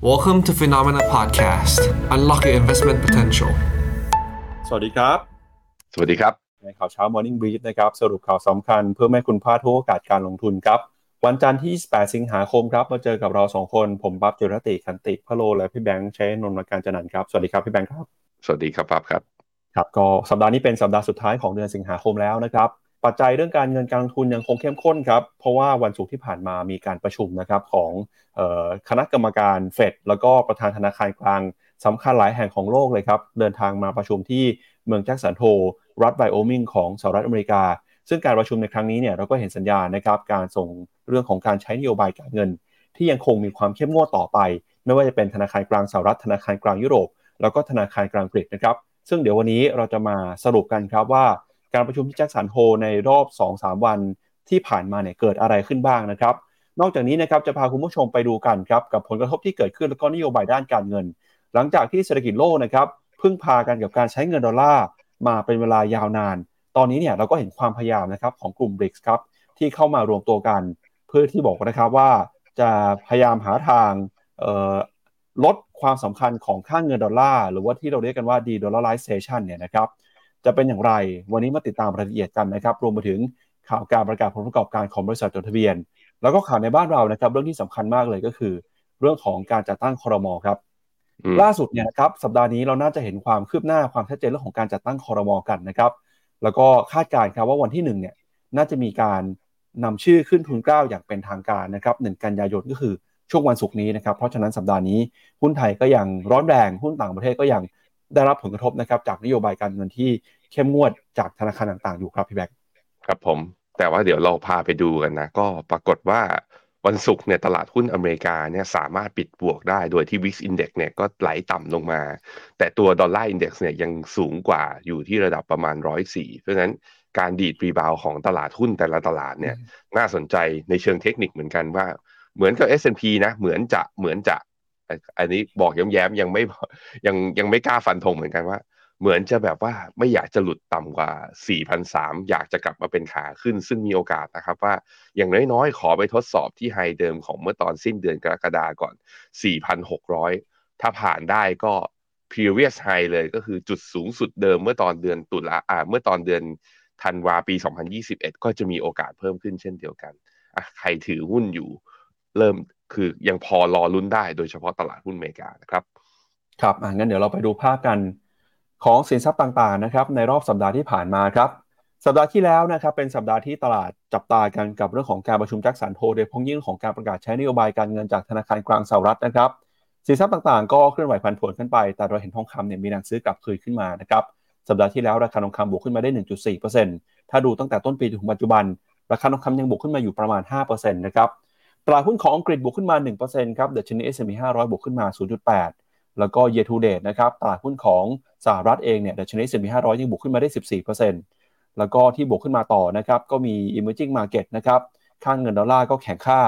Welcome to Phenomena Podcast. Unlock your investment potential. สวัสดีครับ สวัสดีครับ ในข่าวเช้า Morning Brief นะครับ สรุปข่าวสำคัญเพื่อให้คุณพลาดทุกโอกาสการลงทุนครับ วันจันทร์ที่ 28 สิงหาคมครับ มาเจอกับเรา 2 คน ผมปั๊บเจรติคันติพะโล และพี่แบงค์ใช้นนท์การจันนันท์ครับ สวัสดีครับพี่แบงค์ครับ สวัสดีครับปั๊บครับ ครับ ก็สัปดาห์นี้เป็นสัปดาห์สุดท้ายของเดือนสิงหาคมแล้วนะครับ ปัจจัยเรื่องการเงินการลงทุนยังคงเข้มข้นครับ เพราะว่าวันศุกร์ที่ผ่านมามีการประชุมนะครับของคณะกรรมการเฟดแล้วก็ประธานธนาคารกลางสำคัญหลายแห่งของโลกเลยครับ เดินทางมาประชุมที่เมืองแจ็คสันโฮรัฐไวโอมิงของสหรัฐอเมริกา ซึ่งการประชุมในครั้งนี้เนี่ยเราก็เห็นสัญญาณนะครับการส่งเรื่องของการใช้นโยบายการเงิน ที่ยังคงมีความเข้มงวดต่อไป ไม่ว่าจะเป็นธนาคารกลางสหรัฐธนาคารกลางยุโรป แล้วก็ธนาคารกลางอังกฤษนะครับซึ่งเดี๋ยววันนี้เราจะมาสรุปกันครับว่า การประชุมที่แจ็คสันโฮในรอบ 2-3 วันที่ผ่านมาเนี่ยเกิดอะไรขึ้นบ้างนะครับ นอกจากนี้นะครับจะพาคุณผู้ชมไปดูกันครับกับผลกระทบที่เกิดขึ้นแล้วก็นโยบายด้านการเงิน หลังจากที่เศรษฐกิจโลกนะครับพึ่งพากันกับการใช้เงินดอลลาร์มาเป็นเวลายาวนาน ตอนนี้เนี่ยเราก็เห็นความพยายามนะครับของกลุ่ม b r i c ส์ครับที่เข้ามารวมตัวกัน เพื่อที่บอกนะครับว่าจะพยายามหาทางลดความสำคัญของค่างเงินดอลลาร์หรือว่าที่เราเรียกกันว่า de-dollarization เนี่ยนะครับ จะเป็นอย่างไร วันนี้มาติดตามรายละเอียดกันนะครับ รวมไปถึงข่าวการประกาศผลประกอบการของบริษัทจดทะเบียน แล้วก็ข่าวในบ้านเรานะครับ เรื่องที่สำคัญมากเลยก็คือ เรื่องของการจัดตั้งคอรมอครับ ล่าสุดเนี่ยนะครับสัปดาห์นี้เราน่าจะเห็นความคืบหน้าความชัดเจนเรื่องของการจัดตั้งคอรมอกันนะครับ แล้วก็คาดการณ์ครับว่าวันที่1เนี่ยน่าจะมีการนำชื่อขึ้นทุนเกล้าอย่างเป็นทางการนะครับหกันยายนก็คือช่วงวันศุกร์นี้นะครับ เพราะฉะนั้นสัปดาห์นี้หุ้นไทยก็ยังร้อนแรงหุ้นต่างประเทศก็ยังได้รับผลกระทบนะครับจากนโยบายการเงินที่ เข้มงวดจากธนาคารต่างๆอยู่ครับพี่แบงค์ครับผม แต่ว่าเดี๋ยวเราพาไปดูกันนะ ก็ปรากฏว่าวันศุกร์เนี่ยตลาดหุ้นอเมริกาเนี่ยสามารถปิดบวกได้โดยที่ VIX Index เนี่ยก็ไหลต่ำลงมา แต่ตัว Dollar Index เนี่ยยังสูงกว่าอยู่ที่ระดับประมาณ 104 เพราะฉะนั้นการดีด rebound ของตลาดหุ้นแต่ละตลาดเนี่ยน่าสนใจในเชิงเทคนิคเหมือนกันว่า เหมือนกับ S&P นะเหมือนจะเหมือนจะ อันนี้บอกย้ำๆยังไม่ยังยังไม่กล้าฟันธงเหมือนกันว่า เหมือนจะแบบว่าไม่อยากจะหลุดต่ำกว่า 4,003 อยากจะกลับมาเป็นขาขึ้น ซึ่งมีโอกาสนะครับว่าอย่างน้อยๆ ขอไปทดสอบที่ไฮเดิมของเมื่อตอนสิ้นเดือนกรกฎาก่อน 4,600 ถ้าผ่านได้ก็ previous high เลยก็คือจุดสูงสุดเดิมเมื่อตอนเดือนตุลาอ่าเมื่อตอนเดือนธันวาปี 2021 ก็จะมีโอกาสเพิ่มขึ้นเช่นเดียวกันอะใครถือหุ้นอยู่เริ่มคือยังพอรอลุ้นได้โดยเฉพาะตลาดหุ้นอเมริกานะครับ ครับอะงั้นเดี๋ยวเราไปดูภาพกัน ของสินทรัพย์ต่างๆนะครับในรอบสัปดาห์ที่ผ่านมาครับสัปดาห์ที่แล้วนะครับเป็นสัปดาห์ที่ตลาดจับตากันกับเรื่องของการประชุมแจ็คสันโฮโดยพ้องยิ่งของการประกาศใช้นโยบายการเงินจากธนาคารกลางสหรัฐนะครับสินทรัพย์ต่างๆ ก็เคลื่อนไหวผันผวนขึ้นไป แต่เราเห็นทองคำเนี่ยมีแรงซื้อกลับคืนขึ้นมานะครับสัปดาห์ที่แล้วราคาทองคำบวกขึ้นมาได้ 1.4%ถ้าดูตั้งแต่ต้นปีถึงปัจจุบัน ราคาทองคำยังบวกขึ้นมาอยู่ประมาณ 5%นะครับตลาดหุ้นของอังกฤษบวกขึ้นมา 1%ครับเดชนี S&P 500บวกขึ้นมา 0.8 แล้วก็ year to date นะครับตลาดหุ้นของสหรัฐเองเนี่ยดัชนี S&P 500ยังบวกขึ้นมาได้ 14%แล้วก็ที่บวกขึ้นมาต่อนะครับก็มี emerging market นะครับค่างเงินดอลลาร์ก็แข็งค่า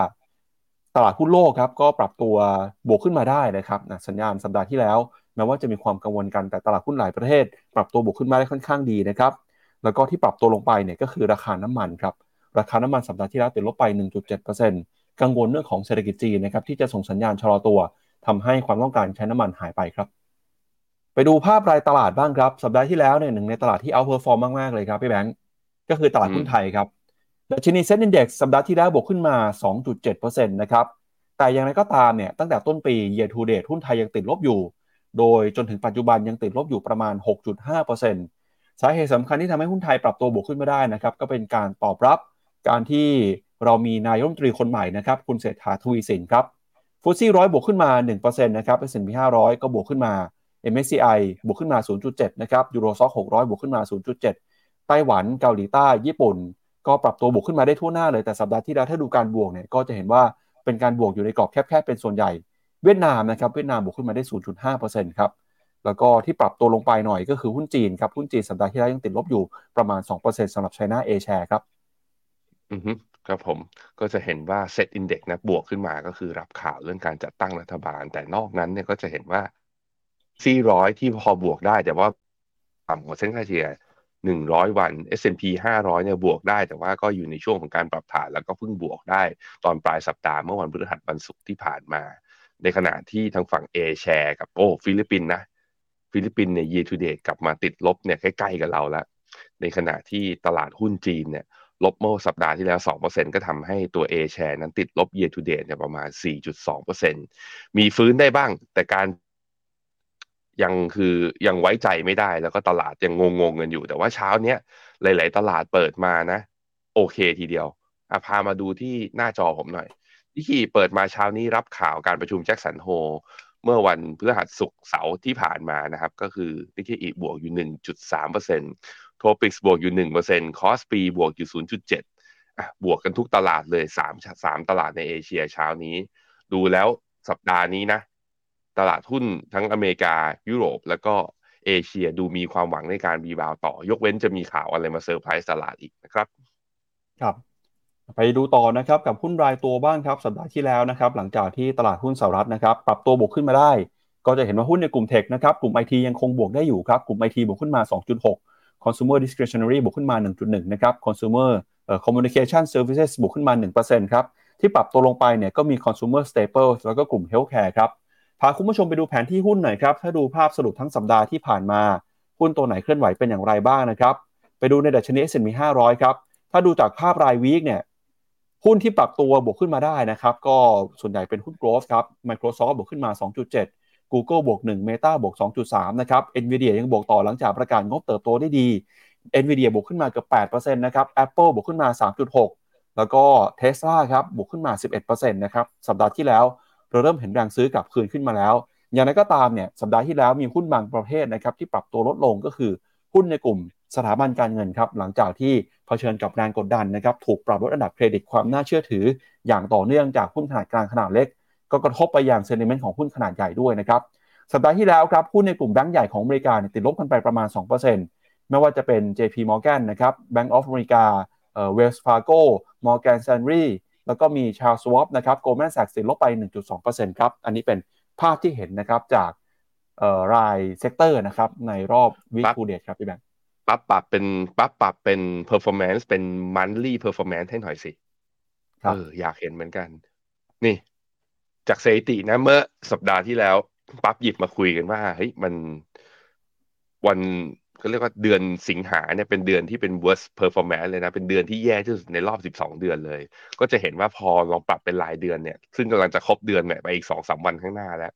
ตลาดหุ้นโลกครับก็ปรับตัวบวกขึ้นมาได้นะครับนะสัญญาณสัปดาห์ที่แล้วแม้ว่าจะมีความกังวลกันแต่ตลาดหุ้นหลายประเทศ ปรับตัวบวกขึ้นมาได้ค่อนข้างดีนะครับแล้วก็ที่ปรับตัวลงไปเนี่ยก็คือราคาน้ำมันครับราคาน้ำมันสัปดาห์ที่แล้วติดลบไป 1.7%กังวลเรื่องของเศรษฐกิจจีนนะครับที่จะส่งสัญญาณชะลอตัว ทำให้ความต้องการใช้น้ำมันหายไปครับ ไปดูภาพรายตลาดบ้างครับ สัปดาห์ที่แล้วเนี่ยหนึ่งในตลาดที่ outperform มาก ๆ เลยครับพี่แบงก์ก็คือตลาดหุ้นไทยครับดัชนี SET Index สัปดาห์ที่แล้วบวกขึ้นมา 2.7%นะครับแต่อย่างไรก็ตามเนี่ยตั้งแต่ต้นปี year to date หุ้นไทยยังติดลบอยู่ โดยจนถึงปัจจุบันยังติดลบอยู่ประมาณ 6.5%สาเหตุสำคัญที่ทำให้หุ้นไทยปรับตัวบวกขึ้นมาได้นะครับก็เป็นการตอบรับการที่เรามีนายรัฐมนตรีคนใหม่นะครับคุณเศรษฐาทวีสินครับ ฟุตซี่ร้อยบวกขึ้นมา 1%นะครับเอสแอนด์พี500 ก็บวกขึ้นมา MSCI บวกขึ้นมา 0.7 นะครับยูโรซ็อก600 บวกขึ้นมา 0.7 ไต้หวัน เกาหลีใต้ ญี่ปุ่น ก็ปรับตัวบวกขึ้นมาได้ทั่วหน้าเลย แต่สัปดาห์ที่แล้วถ้าดูการบวกเนี่ย ก็จะเห็นว่าเป็นการบวกอยู่ในกรอบแคบๆ เป็นส่วนใหญ่ เวียดนามนะครับ เวียดนามบวกขึ้นมาได้ 0.5%ครับ แล้วก็ที่ปรับตัวลงไปหน่อยก็คือหุ้นจีนครับ หุ้นจีนสัปดาห์ที่แล้วยังติดลบอยู่ประมาณ 2%สำหรับไชน่าเอแชร์ครับ อือฮึ ครับผมก็จะเห็นว่าเซตอินเด็กนะบวกขึ้นมาก็คือรับข่าวเรื่องการจัดตั้งรัฐบาล แต่นอกนั้นเนี่ยก็จะเห็นว่าซี่ร้อยที่พอบวกได้ แต่ว่าต่ำกว่าเส้นค่าเฉลี่ยหนึ่งร้อยวัน S&P 500เนี่ยบวกได้ แต่ว่าก็อยู่ในช่วงของการปรับฐานแล้วก็เพิ่งบวกได้ตอนปลายสัปดาห์เมื่อวันพฤหัสวันศุกร์ที่ผ่านมา ในขณะที่ทางฝั่ง A share กับโอ้ฟิลิปปินส์นะฟิลิปปินส์เนี่ย year to date กลับมาติดลบเนี่ยใกล้ๆกับเราแล้ว ในขณะที่ตลาดหุ้นจีนเนี่ย ลบเมื่อสัปดาห์ที่แล้ว 2%ก็ทำให้ตัว A share นั้นติดลบ year to date เนี่ยประมาณ 4.2%มีฟื้นได้บ้าง แต่การยังคือยังไว้ใจไม่ได้แล้วก็ตลาดยังงงๆกันอยู่ แต่ว่าเช้าเนี้ยหลาย ๆ ตลาดเปิดมานะ โอเคทีเดียวอพามาดูที่หน้าจอผมหน่อยที่ขี่เปิดมาเช้านี้รับข่าวการประชุม Jackson Hole เมื่อวันพฤหัสศุกร์เสาร์ที่ผ่านมานะครับ ก็คือนิกเคอิบวกอยู่ 1.3% TOPIX บวกอยู่1% KOSPI บวกอยู่ 0.7อะบวกกันทุกตลาดเลย3 3ตลาดในเอเชียเช้านี้ ดูแล้วสัปดาห์นี้นะ ตลาดหุ้นทั้งอเมริกายุโรป แล้วก็เอเชียดูมีความหวังในการ rebound ต่อ ยกเว้นจะมีข่าวอะไรมาเซอร์ไพรส์ตลาดอีกนะครับ ครับ ไปดูต่อนะครับกับหุ้นรายตัวบ้างครับ สัปดาห์ที่แล้วนะครับ หลังจากที่ตลาดหุ้นสหรัฐนะครับ ปรับตัวบวกขึ้นมาได้ ก็จะเห็นว่าหุ้นในกลุ่ม tech นะครับ กลุ่ม IT ยังคงบวกได้อยู่ครับ กลุ่ม IT บวกขึ้นมา 2.6 consumer discretionary บวกขึ้นมา 1.1 นะครับ consumer communication services บวกขึ้นมา 1%ครับ ที่ปรับตัวลงไปเนี่ยก็มี consumer staples แล้วก็กลุ่ม healthcare ครับ พาคุณผู้ชมไปดูแผนที่หุ้นหน่อยครับ ถ้าดูภาพสรุปทั้งสัปดาห์ที่ผ่านมา หุ้นตัวไหนเคลื่อนไหวเป็นอย่างไรบ้างนะครับ ไปดูในดัชนี S&P 500 ครับ ถ้าดูจากภาพรายวีคเนี่ยหุ้นที่ปรับตัวบวกขึ้นมาได้นะครับ ก็ส่วนใหญ่เป็นหุ้น growth ครับ Microsoft บวกขึ้นมา 2.7 Google บวก1 Meta บวก 2.3 นะครับ Nvidia ยังบวกต่อหลังจากประกาศงบเติบโตได้ดี Nvidia บวกขึ้นมาเกือบ8%นะครับ Apple บวกขึ้นมา 3.6 แล้วก็ Tesla ครับบวกขึ้นมา 11%นะครับ สัปดาห์ที่แล้วเราเริ่มเห็นแรงซื้อกลับคืนขึ้นมาแล้ว อย่างไรก็ตามเนี่ยสัปดาห์ที่แล้วมีหุ้นบางประเภทนะครับที่ปรับตัวลดลงก็คือหุ้นในกลุ่มสถาบันการเงินครับหลังจากที่เผชิญกับแรงกดดันนะครับถูกปรับลดอันดับเครดิตความน่าเชื่อถือ อย่างต่อเนื่องจากหุ้นขนาดกลางขนาดเล็ก ก็กระทบไปอย่างเซนิเมนต์ของหุ้นขนาดใหญ่ด้วยนะครับสัปดาห์ที่แล้วครับหุ้นในกลุ่มแบงก์ใหญ่ของอเมริกาเนี่ยติดลบกันไปประมาณ 2%ไม่ว่าจะเป็น JP Morgan นะครับ Bank of America เอ่อ Wells Fargo Morgan Stanley แล้วก็มี Charles Schwab นะครับ Goldman Sachs ติดลบไป 1.2%ครับ อันนี้เป็นภาพที่เห็นนะครับจากเอ่อราย sector นะครับในรอบ week to date ครับพี่แบงค์ปั๊บปรับเป็นปั๊บปรับเป็น performance เป็น monthly performance ให้หน่อยสิ ครับเอออยากเห็นเหมือนกัน นี่ จากสถิตินะ เมื่อสัปดาห์ที่แล้วปั๊บหยิบมาคุยกันว่าเฮ้ยมันวันก็เรียกว่าเดือนสิงหาเนี่ยเป็นเดือนที่เป็น worst performance เลยนะ เป็นเดือนที่แย่ที่สุดในรอบ 12 เดือนเลย ก็จะเห็นว่าพอลองปรับเป็นรายเดือนเนี่ย ซึ่งกำลังจะครบเดือนเนี่ยไปอีกสองสามวันข้างหน้าแล้ว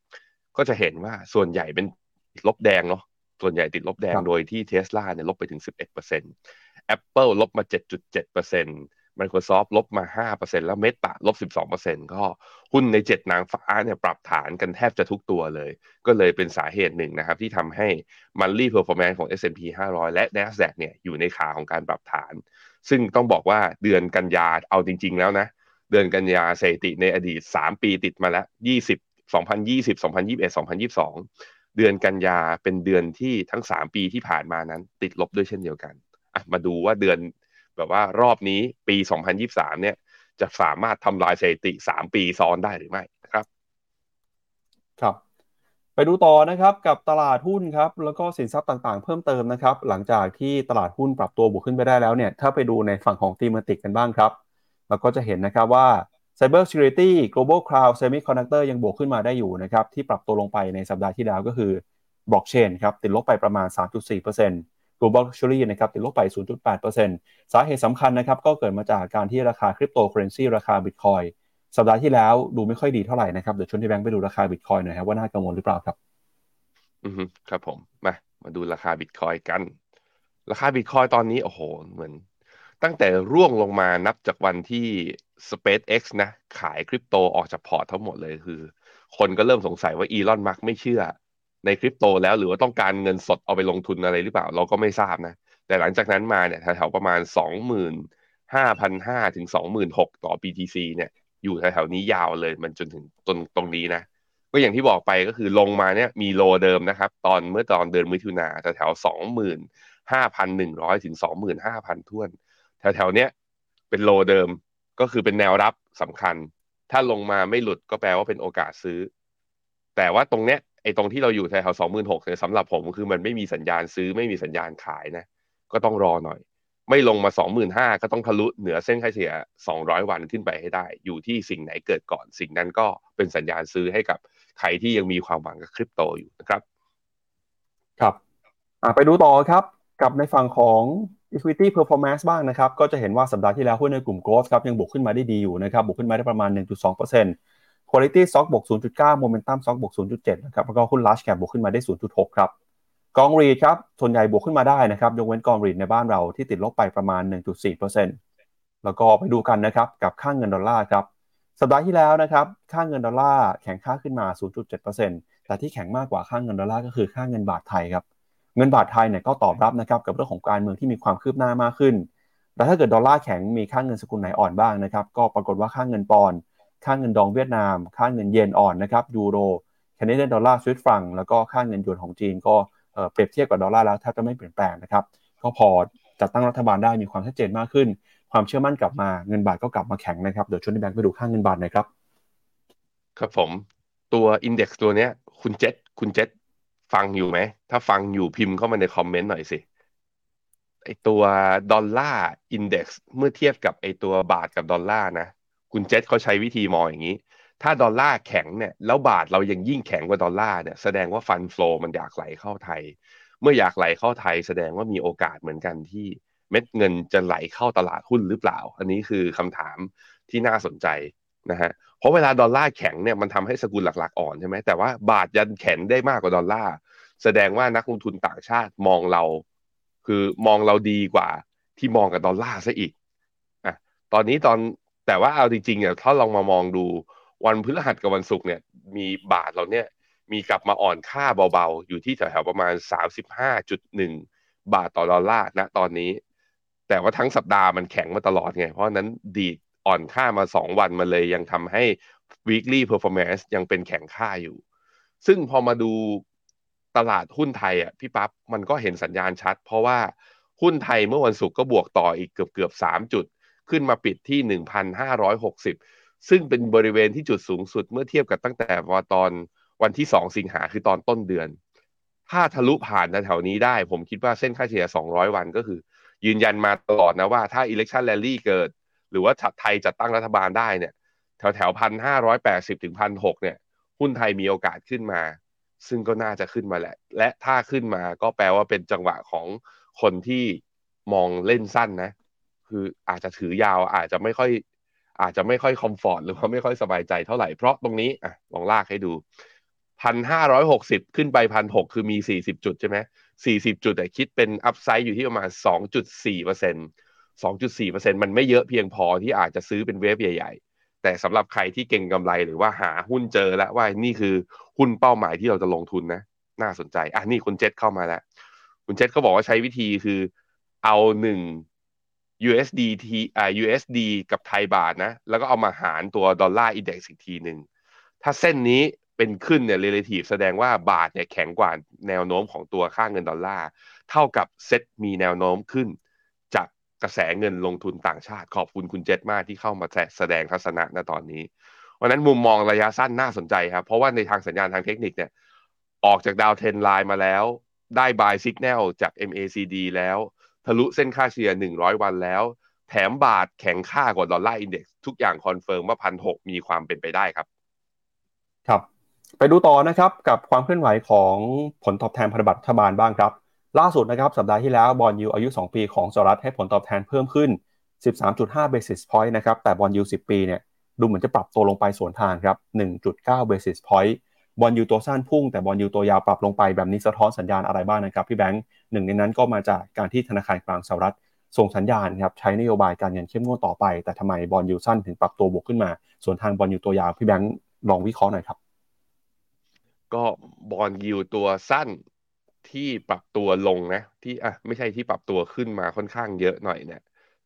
ก็จะเห็นว่าส่วนใหญ่เป็นลบแดงเนาะส่วนใหญ่ติดลบแดงครับโดยที่เทสลาเนี่ยลบไปถึง 11% Apple ลบมา 7.7% Microsoft ลบมา 5%แล้ว Meta ลบ 12%ก็หุ้นใน 7 นางฟ้าเนี่ยปรับฐานกันแทบจะทุกตัวเลย ก็เลยเป็นสาเหตุหนึ่งนะครับ ที่ทำให้ Monthly Performance ของ S&P 500 และ NASDAQ เนี่ยอยู่ในขาของการปรับฐาน ซึ่งต้องบอกว่าเดือนกันยาเอาจริง ๆ แล้วนะ เดือนกันยาสถิติในอดีต 3 ปีติดมาแล้ว 20 2020 2021 2022 เดือนกันยาเป็นเดือนที่ทั้ง 3 ปีที่ผ่านมานั้นติดลบด้วยเช่นเดียวกันมาดูว่าเดือน แบบว่ารอบนี้ปี 2023 เนี่ย จะสามารถทำลายสถิติ 3 ปีซ้อนได้หรือไม่นะครับ ครับ ไปดูต่อนะครับกับตลาดหุ้นครับ แล้วก็สินทรัพย์ต่างๆ เพิ่มเติมนะครับ หลังจากที่ตลาดหุ้นปรับตัวบวกขึ้นไปได้แล้วเนี่ย ถ้าไปดูในฝั่งของตีมติกกันบ้างครับ เราก็จะเห็นนะครับว่า Cyber Security Global Cloud Semiconductor ยังบวกขึ้นมาได้อยู่นะครับ ที่ปรับตัวลงไปในสัปดาห์ที่แล้วก็คือ Blockchain ครับติดลบไปประมาณ 3.4% Global Luxury นะครับติดลบไป 0.8%สาเหตุสำคัญนะครับก็เกิดมาจากการที่ราคาคริปโตเคอเรนซีราคา Bitcoin สัปดาห์ที่แล้วดูไม่ค่อยดีเท่าไหร่นะครับเดี๋ยวชวนพี่แบงค์ไปดูราคา Bitcoin หน่อยครับว่าน่ากังวลหรือเปล่าครับ อือฮึครับผมมามาดูราคาบิตคอยกัน ราคาบิตคอยตอนนี้โอ้โหเหมือน ตั้งแต่ร่วงลงมานับจากวันที่ SpaceX นะ ขายคริปโตออกจากพอร์ตทั้งหมดเลยคือ คนก็เริ่มสงสัยว่าอีลอนมัสไม่เชื่อ ในคริปโตแล้วหรือว่าต้องการเงินสดเอาไปลงทุนอะไรหรือเปล่า เราก็ไม่ทราบนะ แต่หลังจากนั้นมาเนี่ยแถวๆประมาณ 25,500 ถึง 26,000 ต่อ BTC เนี่ยอยู่แถวๆนี้ยาวเลยมันจนถึงตรงตรงนี้นะ ก็อย่างที่บอกไปก็คือลงมาเนี่ยมีโลเดิมนะครับ ตอนเมื่อตอนเดือนมิถุนาแถวๆสองหมื่นห้าพันหนึ่งร้อยถึงสองหมื่นห้าพันท่วน แถวๆเนี้ยเป็นโลเดิมก็คือเป็นแนวรับสำคัญ ถ้าลงมาไม่หลุดก็แปลว่าเป็นโอกาสซื้อ แต่ว่าตรงเนี้ย ไอ้ตรงที่เราอยู่แถวสองหมื่นหกเนี่ยสำหรับผมคือมันไม่มีสัญญาณซื้อไม่มีสัญญาณขายนะ ก็ต้องรอหน่อย ไม่ลงมา25,000ก็ต้องทะลุเหนือเส้นค่าเฉลี่ย200วันขึ้นไปให้ได้ อยู่ที่สิ่งไหนเกิดก่อน สิ่งนั้นก็เป็นสัญญาณซื้อให้กับใครที่ยังมีความหวังกับคริปโตอยู่นะครับ ครับไปดูต่อครับกับในฝั่งของ equity performance บ้างนะครับ ก็จะเห็นว่าสัปดาห์ที่แล้วหุ้นในกลุ่ม growth ครับยังบวกขึ้นมาได้ดีอยู่นะครับบวกขึ้นมาได้ประมาณ 1.2% quality stock บวก 0.9 momentum stock บวก 0.7 นะครับ แล้วก็หุ้น large cap บวกขึ้นมาได้ 0.6 ครับ กอง REIT ครับ ส่วนใหญ่บวกขึ้นมาได้นะครับ ยกเว้นกอง REIT ในบ้านเราที่ติดลบไปประมาณ 1.4%แล้วก็ไปดูกันนะครับ กับค่าเงินดอลลาร์ครับ สัปดาห์ที่แล้วนะครับ ค่าเงินดอลลาร์แข็งค่าขึ้นมา 0.7%แต่ที่แข็งมากกว่าค่างเงินดอลลาร์ก็คือค่างเงินบาทไทยครับ เงินบาทไทยเนี่ยก็ตอบรับนะครับกับเรื่องของการเมืองที่มีความคืบหน้ามากขึ้นแต่ถ้าเกิดดอลลาร์แข็งมีค่าเงินสกุลไหนอ่อนบ้างนะครับ ก็ปรากฏว่าค่าเงินปอนด์ ค่าเงินดองเวียดนาม ค่าเงินเยนอ่อนนะครับยูโรแคนาเดียนดอลลาร์สวิตฟรังแล้วก็ค่าเงินหยวนของจีนก็เปรียบเทียบกับดอลลาร์แล้วแทบจะไม่เปลี่ยนแปลงนะครับก็พอจัดตั้งรัฐบาลได้มีความชัดเจนมากขึ้น ความเชื่อมั่นกลับมาเงินบาทก็กลับมาแข็งนะครับเดี๋ยวชวนในแบงค์ไปดูค่าเงินบาทหน่อยครับ ครับผมตัว index ตัวเนี้ย คุณเจษคุณเจษฟังอยู่ไหม ถ้าฟังอยู่พิมพ์เข้ามาในคอมเมนต์หน่อยสิไอตัว Dollar Index เมื่อเทียบกับไอตัวบาทกับดอลลาร์นะ คุณเจษเขาใช้วิธีมองอย่างนี้ ถ้าดอลลาร์แข็งเนี่ยแล้วบาทเรายังยิ่งแข็งกว่าดอลลาร์เนี่ยแสดงว่า fund flow มันอยากไหลเข้าไทย เมื่ออยากไหลเข้าไทย แสดงว่ามีโอกาสเหมือนกันที่เม็ดเงินจะไหลเข้าตลาดหุ้นหรือเปล่า อันนี้คือคำถามที่น่าสนใจนะฮะเพราะเวลาดอลลาร์แข็งเนี่ยมันทำให้สกุลหลักๆอ่อนใช่ไหมแต่ว่าบาทยันแข็งได้มากกว่าดอลลาร์แสดงว่านักลงทุนต่างชาติมองเรา คือมองเราดีกว่าที่มองกับดอลลาร์ซะอีกอะตอนนี้ตอน แต่ว่าเอาจริงๆเนี่ยถ้าลองมามองดูวันพฤหัสกับวันศุกร์เนี่ย มีบาทเราเนี่ยมีกลับมาอ่อนค่าเบาๆ อยู่ที่แถวๆประมาณ 35.1 บาทต่อดอลลาร์นะตอนนี้ แต่ว่าทั้งสัปดาห์มันแข็งมาตลอดไง เพราะนั้นดีดอ่อนค่ามา 2 วันมาเลยยังทำให้ weekly performance ยังเป็นแข็งค่าอยู่ ซึ่งพอมาดูตลาดหุ้นไทยอะพี่ปั๊บมันก็เห็นสัญญาณชัด เพราะว่าหุ้นไทยเมื่อวันศุกร์ก็บวกต่ออีกเกือบเกือบสามจุด ขึ้นมาปิดที่หนึ่งพันห้าร้อยหกสิบซึ่งเป็นบริเวณที่จุดสูงสุดเมื่อเทียบกับตั้งแต่วตอนวันที่สองสิงหาคือตอนต้นเดือน ถ้าทะลุผ่านแถวนี้ได้ ผมคิดว่าเส้นค่าเฉลี่ย 200 วันก็คือ ยืนยันมาตลอดนะว่าถ้า election rally เกิด หรือว่าไทยจัดตั้งรัฐบาลได้เนี่ยแถวแถวพันห้าร้อยแปดสิบถึงพันหกเนี่ย หุ้นไทยมีโอกาสขึ้นมา ซึ่งก็น่าจะขึ้นมาแหละ และถ้าขึ้นมาก็แปลว่าเป็นจังหวะของคนที่มองเล่นสั้นนะ คืออาจจะถือยาวอาจจะไม่ค่อย อาจจะไม่ค่อยคอมฟอร์ตหรือว่าไม่ค่อยสบายใจเท่าไหร่เพราะตรงนี้อะลองลากให้ดูพันห้าร้อยหกสิบขึ้นไปพันหกคือมีสี่สิบจุดใช่ไหมสี่สิบจุดแต่คิดเป็นอัพไซด์อยู่ที่ประมาณสองจุดสี่เปอร์เซ็นต์สองจุดสี่เปอร์เซ็นต์มันไม่เยอะเพียงพอที่อาจจะซื้อเป็นเวฟใหญ่ ๆ แต่สำหรับใครที่เก่งกำไรหรือว่าหาหุ้นเจอแล้วว่านี่คือหุ้นเป้าหมายที่เราจะลงทุนนะ น่าสนใจ อะนี่คุณเจษเข้ามาแล้ว คุณเจษเขาบอกว่าใช้วิธีคือเอาหนึ่ง USD T อ่า USD กับไทยบาทนะ แล้วก็เอามาหารตัวดอลลาร์อินเด็กซ์อีกทีหนึ่ง ถ้าเส้นนี้เป็นขึ้นเนี่ย relative แสดงว่าบาทเนี่ยแข็งกว่าแนวโน้มของตัวค่าเงินดอลลาร์ เท่ากับเซ็ตมีแนวโน้มขึ้น จากกระแสเงินลงทุนต่างชาติ ขอบคุณคุณเจษมากที่เข้ามาแสดงทัศนะณตอนนี้วันนั้นมุมมองระยะสั้นน่าสนใจครับ เพราะว่าในทางสัญญาณทางเทคนิคเนี่ย ออกจาก downtrend line มาแล้ว ได้ buy สัญญาณจาก MACD แล้ว ทะลุเส้นค่าเฉลี่ย 100 วันแล้ว แถมบาทแข็งค่ากว่า Dollar Index ทุกอย่าง confirm ว่าพันหกมีความเป็นไปได้ครับ ครับ ไปดูต่อนะครับกับความเคลื่อนไหวของผลตอบแทนพันธบัตรรัฐบาลบ้างครับ ล่าสุดนะครับสัปดาห์ที่แล้วบอลยูอายุ 2 ปีของสหรัฐให้ผลตอบแทนเพิ่มขึ้น 13.5 basis point นะครับแต่บอลยู10 ปีเนี่ยดูเหมือนจะปรับตัวลงไปสวนทางครับ 1.9 basis point บอลยูตัวสั้นพุ่งแต่บอลยูตัวยาวปรับลงไปแบบนี้สะท้อนสัญญาณอะไรบ้างนะครับพี่แบงค์หนึ่งในนั้นก็มาจากการที่ธนาคารกลางสหรัฐส่งสัญญาณครับใช้นโยบายการเงินเข้มงวดต่อไป แต่ทำไมบอลยูสั้นถึงปรับตัวบวกขึ้นมา ส่วนทางบอลยูตัวยาวพี่แบงค์ลองวิเคราะห์หน่อยครับ ก็บอลยูตัวสั้นที่ปรับตัวลงนะ ที่อะไม่ใช่ที่ปรับตัวขึ้นมาค่อนข้างเยอะหน่อยเนี่ย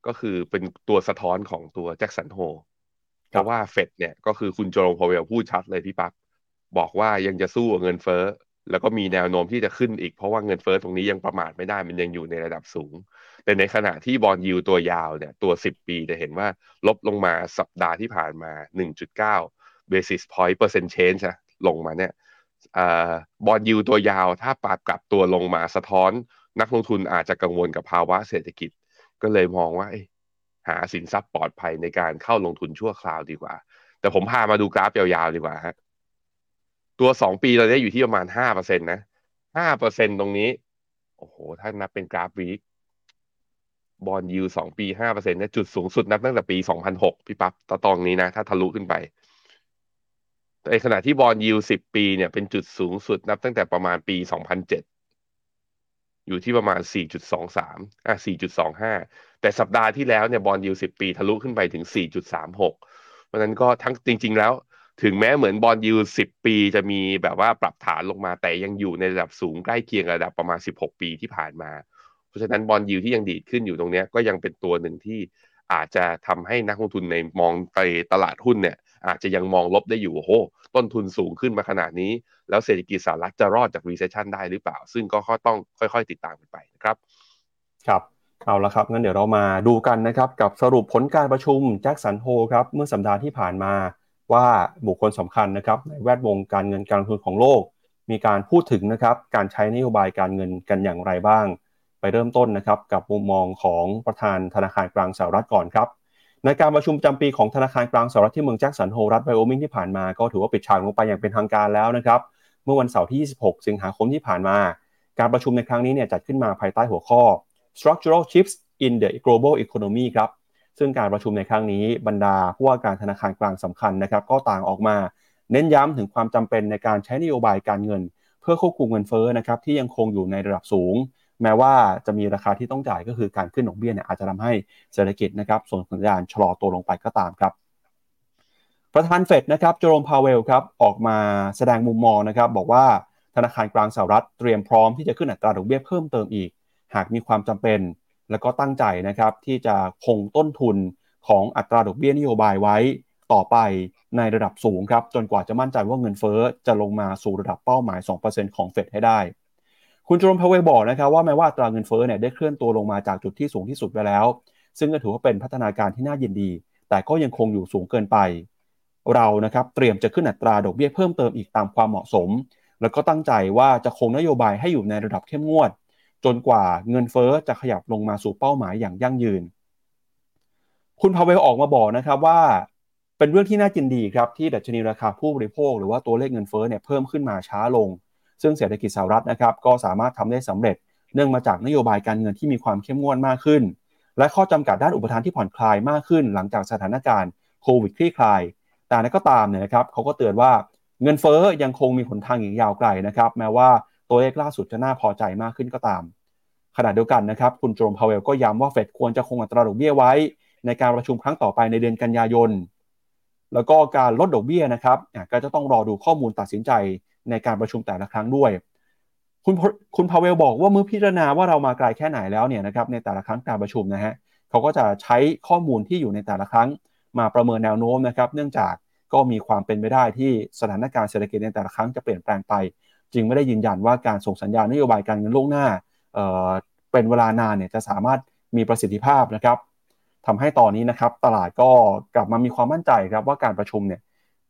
ก็คือเป็นตัวสะท้อนของตัวแจ็คสันโฮเพราะว่าเฟดเนี่ยก็คือคุณโจโรพาวเวลพูดชัดเลยพี่ปั๊บ บอกว่ายังจะสู้กับเงินเฟ้อ แล้วก็มีแนวโน้มที่จะขึ้นอีกเพราะว่าเงินเฟ้อตรงนี้ยังประมาทไม่ได้มันยังอยู่ในระดับสูง แต่ในขณะที่บอลยูตัวยาวเนี่ยตัว 10 ปีจะเห็นว่าลบลงมาสัปดาห์ที่ผ่านมา 1.9 basis point percent change ลงมาเนี่ยบอลยูตัวยาวถ้าปรับกลับตัวลงมาสะท้อน นักลงทุนอาจจะกังวลกับภาวะเศรษฐกิจ ก็เลยมองว่าหาสินทรัพย์ปลอดภัยในการเข้าลงทุนชั่วคราวดีกว่า แต่ผมพามาดูกราฟยาวๆดีกว่าฮะ ตัวสองปีเราได้อยู่ที่ประมาณห้าเปอร์เซ็นตนะห้าเปอร์เซ็นตรงนี้ โอ้โห ถ้านับเป็นกราฟวีคbond yield สองปีห้าเปอร์เซ็นต์เนี่ยจุดสูงสุดนับตั้งแต่ปีสองพันหกพี่ปั๊บตะตองนี้นะ ถ้าทะลุขึ้นไปในขณะที่ bond yield สิบปีเนี่ยเป็นจุดสูงสุดนับตั้งแต่ประมาณปีสองพันเจ็ดอยู่ที่ประมาณสี่จุดสองสามอะสี่จุดสองห้าแต่สัปดาห์ที่แล้วเนี่ย bond yield สิบปีทะลุขึ้นไปถึงสี่จุดสามหกเพราะนั้นก็ทั้งจริง ๆ แล้ว ถึงแม้เหมือน bond yield สิบปีจะมีแบบว่าปรับฐานลงมาแต่ยังอยู่ในระดับสูงใกล้เคียงระดับประมาณสิบหกปีที่ผ่านมา เพราะฉะนั้น bond yield ที่ยังดีดขึ้นอยู่ตรงนี้ก็ยังเป็นตัวหนึ่งที่อาจจะทำให้นักลงทุนในมองไปตลาดหุ้นเนี่ย อาจจะยังมองลบได้อยู่โอ้โหต้นทุนสูงขึ้นมาขนาดนี้ แล้วเศรษฐกิจสหรัฐจะรอดจาก recession ได้หรือเปล่า ซึ่งก็ต้องค่อยๆ ติดตามกันไปนะครับ ครับเอาละครับงั้นเดี๋ยวเรามาดูกันนะครับกับสรุปผลการประชุม Jackson Hole ครับเมื่อสัปดาห์ที่ผ่านมา ว่าบุคคลสำคัญนะครับในแวดวงการเงินการลงทุนของโลก มีการพูดถึงนะครับการใช้นโยบายการเงินกันอย่างไรบ้าง ไปเริ่มต้นนะครับกับมุมมองของประธานธนาคารกลางสหรัฐก่อนครับในการประชุมประจำปีของธนาคารกลางสหรัฐที่เมืองแจ็คสันโฮรัฐไบโอมิงที่ผ่านมาก็ถือว่าปิดฉากลงไปอย่างเป็นทางการแล้วนะครับเมื่อวันเสาร์ที่ 26 สิงหาคมที่ผ่านมา การประชุมในครั้งนี้เนี่ยจัดขึ้นมาภายใต้หัวข้อ structural shifts in the global economy ครับ ซึ่งการประชุมในครั้งนี้บรรดาผู้ว่าการธนาคารกลางสำคัญนะครับ ก็ต่างออกมา เน้นย้ำถึงความจำเป็นในการใช้นโยบายการเงิน เพื่อควบคุมเงินเฟ้อนะครับที่ยังคงอยู่ในระดับสูง แม้ว่าจะมีราคาที่ต้องจ่ายก็คือการขึ้นดอกเบี้ยเนี่ยอาจจะทำให้เศรษฐกิจนะครับส่งสัญญาณชะลอตัวลงไปก็ตามครับ ประธานเฟดนะครับโจโรมพาวเวลครับออกมาแสดงมุมมองนะครับบอกว่าธนาคารกลางสหรัฐเตรียมพร้อมที่จะขึ้นอัตราดอกเบี้ยเพิ่มเติมอีก หากมีความจำเป็น แล้วก็ตั้งใจนะครับที่จะคงต้นทุนของอัตราดอกเบี้ยนโยบายไว้ต่อไปในระดับสูงครับ จนกว่าจะมั่นใจว่าเงินเฟ้อจะลงมาสู่ระดับเป้าหมาย 2%ของเฟดให้ได้ คุณจอมพาวเวลบอกนะครับว่าแม้ว่าอัตราเงินเฟ้อเนี่ยได้เคลื่อนตัวลงมาจากจุดที่สูงที่สุดไปแล้ว ซึ่งก็ถือว่าเป็นพัฒนาการที่น่ายินดี แต่ก็ยังคงอยู่สูงเกินไป เรานะครับเตรียมจะขึ้นอัตราดอกเบี้ยเพิ่มเติมอีกตามความเหมาะสม แล้วก็ตั้งใจว่าจะคงนโยบายให้อยู่ในระดับเข้มงวด จนกว่าเงินเฟ้อจะขยับลงมาสู่เป้าหมายอย่างยั่งยืน คุณพาเวลออกมาบอกนะครับว่า เป็นเรื่องที่น่าจินดีครับที่ดัชนีราคาผู้บริโภค หรือว่าตัวเลขเงินเฟ้อเนี่ยเพิ่มขึ้นมาช้าลง ซึ่งเศรษฐกิจสหรัฐนะครับก็สามารถทำได้สำเร็จ เนื่องมาจากนโยบายการเงินที่มีความเข้มงวดมากขึ้น และข้อจำกัดด้านอุปทานที่ผ่อนคลายมากขึ้น หลังจากสถานการณ์โควิดคลี่คลาย แต่นั้นก็ตามเนี่ยนะครับเขาก็เตือนว่าเงินเฟ้อยังคงมีหนทางอีกยาวไกลนะครับ แม้ว่า ตัวเลขล่าสุดจะน่าพอใจมากขึ้นก็ตาม ขณะเดียวกันนะครับ คุณโจมพาวเวลก็ย้ำว่าเฟดควรจะคงอัตราดอกเบี้ยไว้ ในการประชุมครั้งต่อไปในเดือนกันยายน แล้วก็การลดดอกเบี้ยนะครับก็จะต้องรอดูข้อมูลตัดสินใจในการประชุมแต่ละครั้งด้วย คุณคุณพาวเวลบอกว่าเมื่อพิจารณาว่าเรามาไกลแค่ไหนแล้วเนี่ยนะครับในแต่ละครั้งการประชุมนะฮะเขาก็จะใช้ข้อมูลที่อยู่ในแต่ละครั้ง มาประเมินแนวโน้มนะครับ เนื่องจากก็มีความเป็นไปได้ที่สถานการณ์เศรษฐกิจในแต่ละครั้งจะเปลี่ยนแปลงไป จึงไม่ได้ยืนยันว่าการส่งสัญญาณนโยบายการเงินล่วงหน้าเเป็นเวลานานเนี่ยจะสามารถมีประสิทธิภาพนะครับทำให้ตอนนี้นะครับตลาดก็กลับมามีความมั่นใจครับว่าการประชุมเนี่ย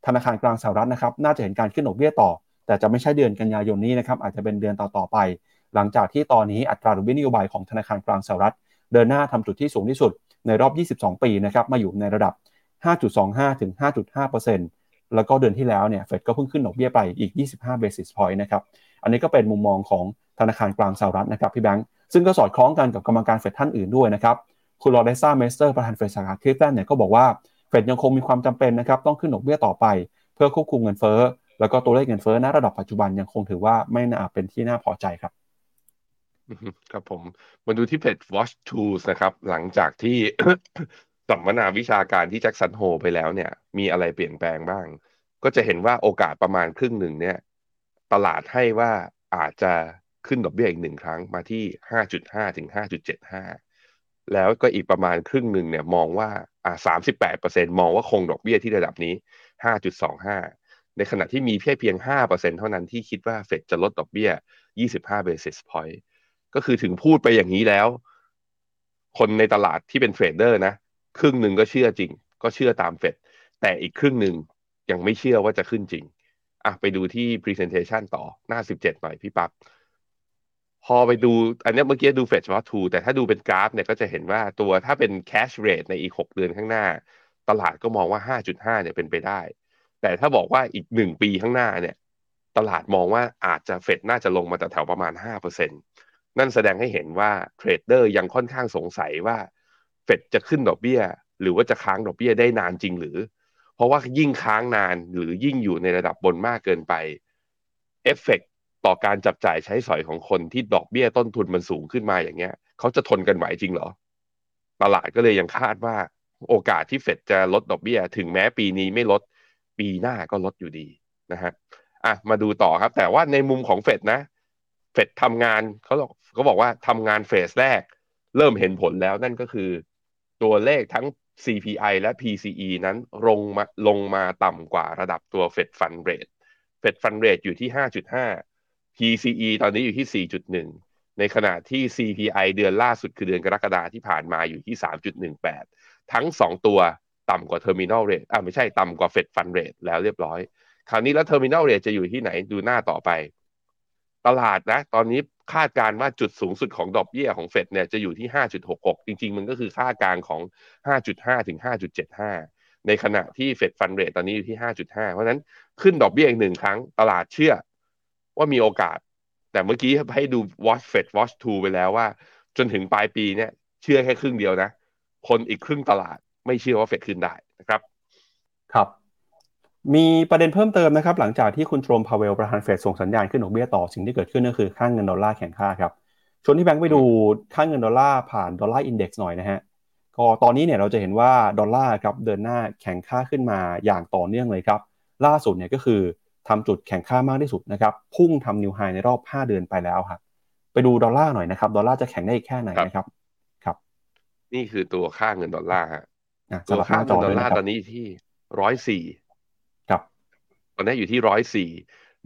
ธนาคารกลางสหรัฐนะครับน่าจะเห็นการขึ้นดอกเบี้ยต่อ แต่จะไม่ใช่เดือนกันยายนนี้นะครับอาจจะเป็นเดือนต่อๆไป หลังจากที่ตอนนี้อัตราดอกเบี้ยนโยบายของธนาคารกลางสหรัฐ เดินหน้าทำจุดที่สูงที่สุดในรอบ 22 ปีนะครับมาอยู่ในระดับ 5.25ถึง5.5% แล้วก็เดือนที่แล้วเนี่ยเฟดก็เพิ่งขึ้นดอกเบี้ยไปอีก 25 basis point นะครับ อันนี้ก็เป็นมุมมองของธนาคารกลางสหรัฐนะครับพี่แบงค์ ซึ่งก็สอดคล้องกันกับกรรมการเฟดท่านอื่นด้วยนะครับ คุณลอเรตต้าเมสเตอร์ประธานเฟดสาขาคลิฟแลนด์เนี่ยก็บอกว่าเฟดยังคงมีความจำเป็นนะครับต้องขึ้นดอกเบี้ยต่อไป เพื่อควบคุมเงินเฟ้อ แล้วก็ตัวเลขเงินเฟ้อณระดับปัจจุบันยังคงถือว่าไม่น่าเป็นที่น่าพอใจครับครับผมมาดูที่เพจ Watch Tools นะครับ หลังจากที่ สัมมนาวิชาการที่แจ็คสันโฮไปแล้วเนี่ย มีอะไรเปลี่ยนแปลงบ้าง ก็จะเห็นว่าโอกาสประมาณครึ่งหนึ่งเนี่ย ตลาดให้ว่าอาจจะขึ้นดอกเบี้ยอีกหนึ่งครั้งมาที่ 5.5 ถึง 5.75 แล้วก็อีกประมาณครึ่งหนึ่งเนี่ยมองว่าอ่า38%มองว่าคงดอกเบี้ยที่ระดับนี้ 5.25 ในขณะที่มีแค่เพียง 5%เท่านั้นที่คิดว่าเฟดจะลดดอกเบี้ย 25 basis point ก็คือถึงพูดไปอย่างนี้แล้ว คนในตลาดที่เป็น trader นะ ครึ่งหนึ่งก็เชื่อจริง ก็เชื่อตามเฟดแต่อีกครึ่งหนึ่งยังไม่เชื่อว่าจะขึ้นจริงอะไปดูที่ Presentation ต่อหน้า 17 หน่อยพี่ปั๊บพอไปดูอันนี้เมื่อกี้ดู FedWatch Tool แต่ถ้าดูเป็นกราฟเนี่ยก็จะเห็นว่าตัวถ้าเป็น target rate ในอีก 6 เดือนข้างหน้า ตลาดก็มองว่า 5.5 เนี่ยเป็นไปได้ แต่ถ้าบอกว่าอีก 1 ปีข้างหน้าเนี่ย ตลาดมองว่าอาจจะเฟดน่าจะลงมาแต่แถวประมาณ 5%นั่นแสดงให้เห็นว่าเทรดเดอร์ยังค่อนข้างสงสัยว่า เฟดจะขึ้นดอกเบี้ย หรือว่าจะค้างดอกเบี้ยได้นานจริงหรือ เพราะว่ายิ่งค้างนานหรือยิ่งอยู่ในระดับบนมากเกินไปเอฟเฟกต่อการจับจ่ายใช้สอยของคนที่ดอกเบี้ยต้นทุนมันสูงขึ้นมาอย่างเงี้ยเขาจะทนกันไหวจริงเหรอ ตลาดก็เลยยังคาดว่า โอกาสที่เฟดจะลดดอกเบี้ย ถึงแม้ปีนี้ไม่ลด ปีหน้าก็ลดอยู่ดีนะฮะอะมาดูต่อครับ แต่ว่าในมุมของเฟดนะเฟดทำงานเขาบอกเขาบอกว่าทำงานเฟสแรก เริ่มเห็นผลแล้วนั่นก็คือ ตัวเลขทั้ง CPI และ PCE นั้นลงมาลงมาต่ำกว่าระดับตัว Fed Fund Rate Fed Fund Rate อยู่ที่ 5.5 PCE ตอนนี้อยู่ที่ 4.1 ในขณะที่ CPI เดือนล่าสุดคือเดือนกรกฎาที่ผ่านมาอยู่ที่ 3.18 ทั้ง 2 ตัวต่ำกว่า Terminal Rate อ่าไม่ใช่ต่ำกว่า Fed Fund Rate แล้วเรียบร้อย คราวนี้แล้ว Terminal Rate จะอยู่ที่ไหนดูหน้าต่อไป ตลาดนะ ตอนนี้ คาดการว่าจุดสูงสุดของดอกเบี้ยของเฟดเนี่ยจะอยู่ที่ 5.66 จริง ๆ มันก็คือค่ากลางของ 5.5 ถึง 5.75 ในขณะที่เฟดฟันเรทตอนนี้อยู่ที่ 5.5 เพราะนั้นขึ้นดอกเบี้ยอีกหนึ่งครั้งตลาดเชื่อว่ามีโอกาส แต่เมื่อกี้ให้ดู watch FedWatch Tool ไปแล้วว่า จนถึงปลายปีเนี่ยเชื่อแค่ครึ่งเดียวนะ คนอีกครึ่งตลาดไม่เชื่อว่าเฟดขึ้นได้นะครับ ครับ มีประเด็นเพิ่มเติมนะครับ หลังจากที่คุณเจอโรมพาเวลประธานเฟดส่งสัญญาณขึ้นดอกเบี้ยต่อสิ่งที่เกิดขึ้นก็คือค่าเงินดอลลาร์แข็งค่าครับชวนพี่แบงค์ไปดูค่าเงินดอลลาร์ผ่าน Dollar Index หน่อยนะฮะก็ตอนนี้เนี่ยเราจะเห็นว่าดอลลาร์ครับเดินหน้าแข็งค่าขึ้นมาอย่างต่อเนื่องเลยครับ ล่าสุดเนี่ยก็คือทำจุดแข็งค่ามากที่สุดนะครับพุ่งทำนิวไฮในรอบ 5 เดือนไปแล้วครับไปดูดอลลาร์หน่อยนะครับดอลลาร์จะแข็งได้อีกแค่ไหนนะครับครับ นี่คือตัวค่าเงินดอลลาร์ฮะอะสตัวลับหค่าน้าจเงิอนดอด้ลวยลานะร์คตรัอบนนี้อยู่ที่ร้อยสี่ครับ ตอนนี้อยู่ที่ร้อยสี่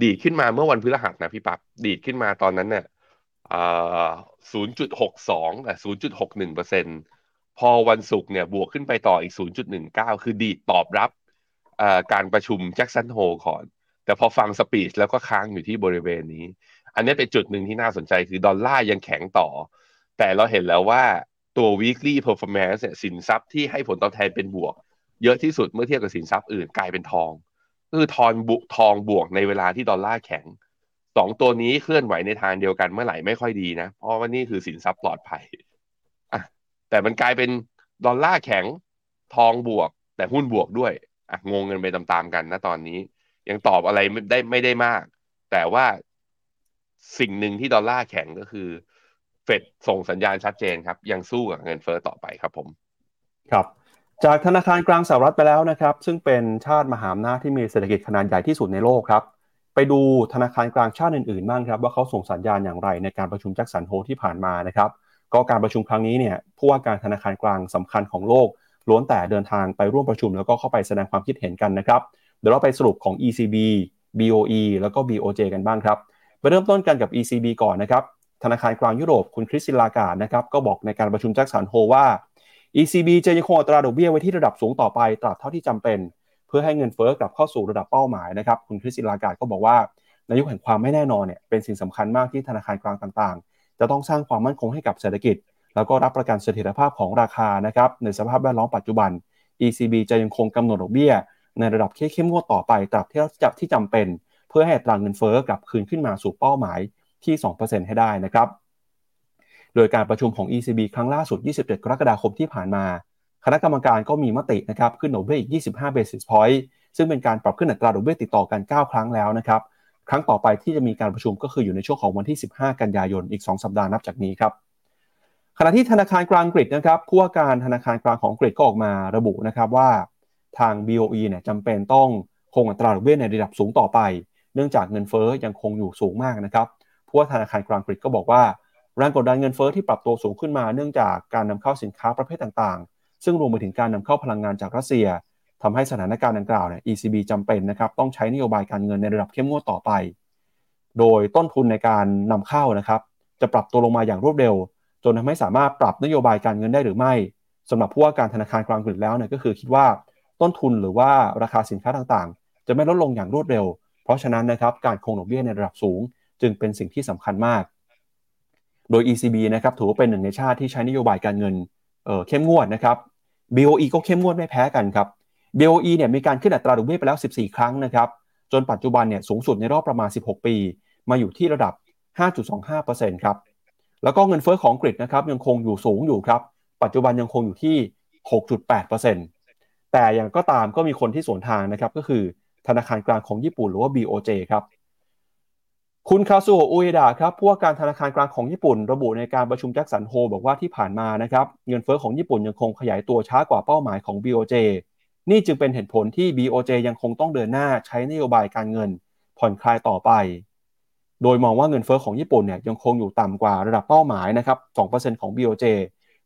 ดีดขึ้นมาเมื่อวันพฤหัสนะพี่ปับ๊บดีดขึ้นมาตอนนั้นเนี่ยศูนย์จุดหกสองอะศูนย์จุดหกหนึ่งเปอร์เซ็นพอวันศุกร์เนี่ยบวกขึ้นไปต่ออีกศูนย์จุดหนึ่งเก้าคือดีดตอบรับการประชุมแจ็คสันโฮก่อน แต่พอฟังสปีชแล้วก็ค้างอยู่ที่บริเวณนี้ อันนี้เป็นจุดหนึ่งที่น่าสนใจคือดอลลาร์ยังแข็งต่อ แต่เราเห็นแล้วว่าตัว weekly performance เนี่ยสินทรัพย์ที่ให้ผลตอบแทนเป็นบวก เยอะที่สุดเมื่อเทียบกับสินทรัพย์อื่นกลายเป็นทอง คือทองบุทองบวกในเวลาที่ดอลลาร์แข็งสองตัวนี้เคลื่อนไหวในทางเดียวกันเมื่อไหร่ไม่ค่อยดีนะ เพราะว่านี่คือสินทรัพย์ปลอดภัยอะแต่มันกลายเป็นดอลลาร์แข็งทองบวก แต่หุ้นบวกด้วยอะงงกันไปตามๆกันนะตอนนี้ ยังตอบอะไรไม่ได้ไม่ได้มาก แต่ว่าสิ่งหนึ่งที่ดอลลาร์แข็งก็คือ เฟดส่งสัญญาณชัดเจนครับ ยังสู้กับเงินเฟอ้อต่อไปครับผม ครับ จากธนาคารกลางสหรัฐไปแล้วนะครับ ซึ่งเป็นชาติมหาอำนาจที่มีเศรษฐกิจขนาดใหญ่ที่สุดในโลกครับ ไปดูธนาคารกลางชาติอื่นๆบ้างครับ ว่าเขาส่งสัญญาณอย่างไรในการประชุมแจ็คสันโฮที่ผ่านมานะครับ ก็การประชุมครั้งนี้เนี่ยผู้ว่าการธนาคารกลางสำคัญของโลก ล้วนแต่เดินทางไปร่วมประชุมแล้วก็เข้าไปแสดงความคิดเห็นกันนะครับ เดี๋ยวเราไปสรุปของ ECB BOE แล้วก็ BOJ กันบ้างครับไปเริ่มต้นกันกับ ECB ก่อนนะครับธนาคารกลางยุโรปคุณคริสติลากาดนะครับก็บอกในการประชุมแจ็คสันโฮว่า ECB จะยังคงอัตราดอกเบี้ยไว้ที่ระดับสูงต่อไปตราบเท่าที่จำเป็น เพื่อให้เงินเฟ้อกลับเข้าสู่ระดับเป้าหมายนะครับคุณคริสตินลากาดก็บอกว่าในยุคแห่งความไม่แน่นอนเนี่ยเป็นสิ่งสำคัญมากที่ธนาคารกลางต่างๆ จะต้องสร้างความมั่นคงให้กับเศรษฐกิจ แล้วก็รับประกันเสถียรภาพของราคานะครับในสภาพแวดล้อมปัจจุบัน ECB จะยังคงกำหนดดอกเบี้ย ในระดับเข้มงวดต่อไปตราบที่จที่จำเป็น เพื่อให้ตราเงินเฟ้อกลับคืนขึ้นมาสู่เป้าหมายที่ 2%ให้ได้นะครับ โดยการประชุมของ ECB ครั้งล่าสุด 27 กรกฎาคมที่ผ่านมา คณะกรรมการก็มีมตินะครับขึ้นดอกเบี้ยอีก 25 basis point ซึ่งเป็นการปรับขึ้นอัตราดอกเบี้ยติดต่อกัน 9 ครั้งแล้วนะครับ ครั้งต่อไปที่จะมีการประชุมก็คืออยู่ในช่วงของวันที่ 15 กันยายน อีก 2 สัปดาห์นับจากนี้ครับ ขณะที่ธนาคารกลางอังกนะครับ ผู้ว่าการธนาคารกลางของอังกก็ออกมาระบุนะครับว่าทาง BOE เนี่ยจำเป็นต้องคงอัตราดอกเบี้ยในระดับสูงต่อไป เนื่องจากเงินเฟ้อยังคงอยู่สูงมากนะครับ ผู้ว่าธนาคารกลางอังกก็บอกว่า แรงกดดันเงินเฟ้อที่ปรับตัวสูงขึ้นมาเนื่องจากการนำเข้าสินค้าประเภทต่างๆ ซึ่งรวมไปถึงการนำเข้าพลังงานจากรัสเซียทำให้สถานการณ์ดังกล่าวเนี่ย ECB จำเป็นนะครับต้องใช้นโยบายการเงินในระดับเข้มงวดต่อไป โดยต้นทุนในการนำเข้านะครับจะปรับตัวลงมาอย่างรวดเร็ว จนทำให้สามารถปรับนโยบายการเงินได้หรือไม่สำหรับผู้ว่าการธนาคารกลางอังกฤษแล้วเนี่ยก็คือคิดว่าต้นทุนหรือว่าราคาสินค้าต่างๆ จะไม่ลดลงอย่างรวดเร็ว เพราะฉะนั้นนะครับการคงดอกเบี้ยในระดับสูง จึงเป็นสิ่งที่สำคัญมาก โดย ECB นะครับถือว่าเป็นหนึ่งในชาติที่ใช้นโยบายการเงินเเข้มงวดนะครับ BOE ก็เข้มงวดไม่แพ้กันครับ BOE เนี่ยมีการขึ้นอัตราดอกเบี้ยไปแล้ว 14 ครั้งนะครับ จนปัจจุบันเนี่ยสูงสุดในรอบประมาณ 16 ปี มาอยู่ที่ระดับ 5.25%ครับ แล้วก็เงินเฟ้อของอังกนะครับยังคงอยู่สูงอยู่ครับ ปัจจุบันยังคงอยู่ที่ 6.8%แต่อย่างก็ตามก็มีคนที่สวนทางนะครับก็คือธนาคารกลางของญี่ปุ่นหรือว่า BOJ ครับ คุณคาซูโออุเอดะครับผู้ว่าการธนาคารกลางของญี่ปุ่น ระบุในการประชุมแจ็คสันโฮบอกว่าที่ผ่านมานะครับเงินเฟอ้อของญี่ปุ่นยังคงขยายตัวช้ากว่าเป้าหมายของ BOJ นี่จึงเป็นเหตุผลที่ BOJ ยังคงต้องเดินหน้าใช้นโยบายการเงิน ผ่อนคลายต่อไป โดยมองว่าเงินเฟอ้อของญี่ปุ่นเนี่ยยังคงอยู่ต่ำกว่าระดับเป้าหมายนะครับ 2%ของ BOJ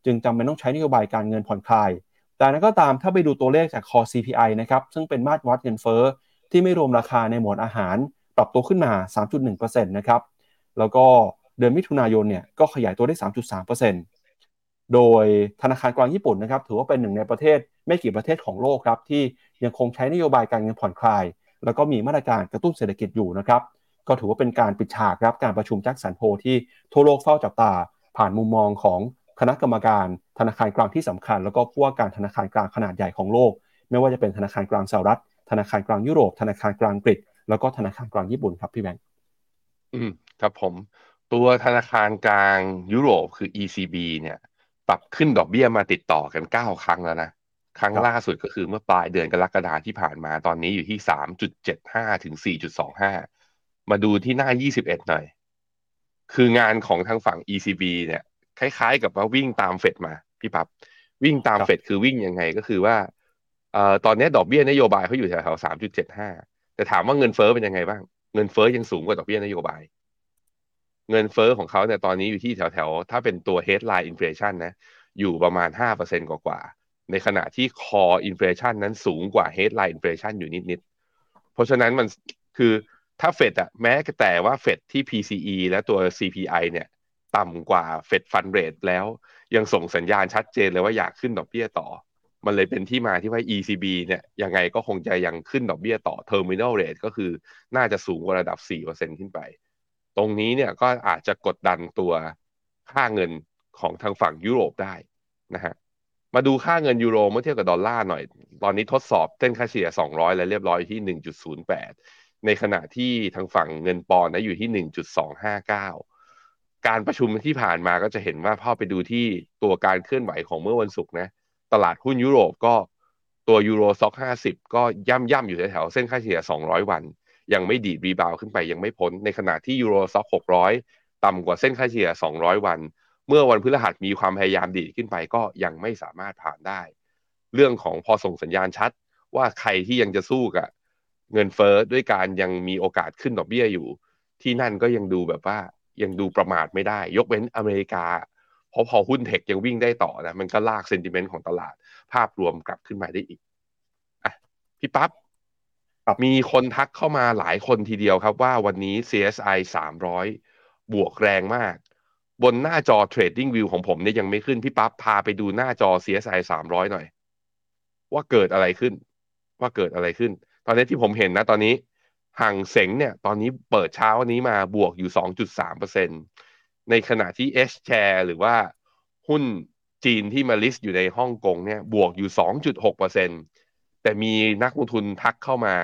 จึงจำเป็นต้องใช้นโยบายการเงินผ่อนคลาย แต่นั้นก็ตามถ้าไปดูตัวเลขจากคอ CPI นะครับซึ่งเป็นมาตรวัดเงินเฟอ้อที่ไม่รวมราคาในหมวดอาหาร ปรับตัวขึ้นมา 3.1%นะครับ แล้วก็เดือนมิถุนายนเนี่ยก็ขยายตัวได้ 3.3%โดยธนาคารกลางญี่ปุ่นนะครับถือว่าเป็นหนึ่งในประเทศไม่กี่ประเทศของโลกครับที่ยังคงใช้นโยบายการเงินผ่อนคลาย แล้วก็มีมาตรการกระตุ้นเศรษฐกิจอยู่นะครับ ก็ถือว่าเป็นการปิดฉากครับการประชุมแจ็คสันโฮที่ทั่วโลกเฝ้าจับตา ผ่านมุมมองของคณะกรรมการธนาคารกลางที่สำคัญ แล้วก็ผู้ว่าการธนาคารกลางขนาดใหญ่ของโลก ไม่ว่าจะเป็นธนาคารกลางสหรัฐ ธนาคารกลางยุโรป ธนาคารกลางอังกฤษ แล้วก็ธนาคารกลางญี่ปุ่นครับพี่แบงค์อืมครับผม ตัวธนาคารกลางยุโรปคือ ECB เนี่ย ปรับขึ้นดอกเบี้ยมาติดต่อกัน 9 ครั้งแล้วนะครั้งล่าสุดก็คือเมื่อปลายเดือนกรกฎาที่ผ่านมาตอนนี้อยู่ที่ 3.75 ถึง 4.25 มาดูที่หน้า 21 หน่อย คืองานของทางฝั่ง ECB เนี่ย คล้ายๆกับว่าวิ่งตามเฟดมา พี่ปับ๊บวิ่งตามเฟดคือวิ่งยังไงก็คือว่าเอ่อตอนนี้ดอกเบี้ยนโยบายเขาอยู่แถวๆ3.75 แต่ถามว่าเงินเฟอ้อเป็นยังไงบ้าง เงินเฟอ้อยังสูงกว่าดอกเบี้ยนโยบาย เงินเฟอ้อของเขาเนี่ยตอนนี้อยู่ที่แถวๆ ถ้าเป็นตัว headline inflation นะ อยู่ประมาณห้าเปอร์เซ็นกว่าๆ ในขณะที่ core inflation นั้นสูงกว่า headline inflation อยู่นิดๆ เพราะฉะนั้นมันคือถ้าเฟดอะแม้แต่ว่าเฟดที่ PCE และตัว CPI เนี่ยต่ำกว่าเฟดฟันเรทแล้วยังส่งสัญญาณชัดเจนเลยว่าอยากขึ้นดอกเบี้ยต่อ มันเลยเป็นที่มาที่ว่า ECB เนี่ยยังไงก็คงจะยังขึ้นดอกเบี้ยต่อ terminal rate ก็คือน่าจะสูงกว่าระดับ 4%ขึ้นไป ตรงนี้เนี่ยก็อาจจะกดดันตัวค่าเงินของทางฝั่งยุโรปได้นะฮะมาดูค่าเงินยูโรเมื่อเทียบกับดอลลาร์หน่อย ตอนนี้ทดสอบเส้นค่าเฉลี่ย 200 แล้วเรียบร้อยที่ 1.08 ในขณะที่ทางฝั่งเงินปอนด์นะอยู่ที่ 1.259 การประชุมที่ผ่านมาก็จะเห็นว่าพ่อไปดูที่ตัวการเคลื่อนไหวของเมื่อวันศุกร์นะ ตลาดหุ้นยุโรปก็ตัว Euro Stoxx ห้าสิบก็ย่ำย่ำอยู่แถวเส้นค่าเฉลี่ยสองร้อยวัน ยังไม่ดีด rebound ขึ้นไปยังไม่พ้น ในขณะที่ Euro Stoxx หกร้อยต่ำกว่าเส้นค่าเฉลี่ยสองร้อยวัน เมื่อวันพฤหัสมีความพยายามดีดขึ้นไปก็ยังไม่สามารถผ่านได้ เรื่องของพอส่งสัญญาณชัด ว่าใครที่ยังจะสู้กับเงินเฟ้อด้วยการยังมีโอกาสขึ้นดอกเบี้ยอยู่ ที่นั่นก็ยังดูแบบว่ายังดูประมาทไม่ได้ ยกเว้นอเมริกา ราะพอหุ้นเทคยังวิ่งได้ต่อนะมันก็ลากเซนติเมนต์ของตลาด ภาพรวมกลับขึ้นมาได้อีกอะพี่ปับ๊บมีคนทักเข้ามาหลายคนทีเดียวครับว่าวันนี้ CSI 300 บวกแรงมาก บนหน้าจอ Trading View ของผมเนี่ยยังไม่ขึ้น พี่ปั๊บพาไปดูหน้าจอ CSI 300 หน่อย ว่าเกิดอะไรขึ้น ว่าเกิดอะไรขึ้น ตอนนี้ที่ผมเห็นนะตอนนี้ห่างเสงเนี่ย ตอนนี้เปิดเช้าวันนี้มาบวกอยู่ 2.3%เในขณะที่ H share หรือว่าหุ้นจีนที่มา list อยู่ในฮ่องกงเนี่ยบวกอยู่ 2.6%แต่มีนักลงทุนทักเข้ามา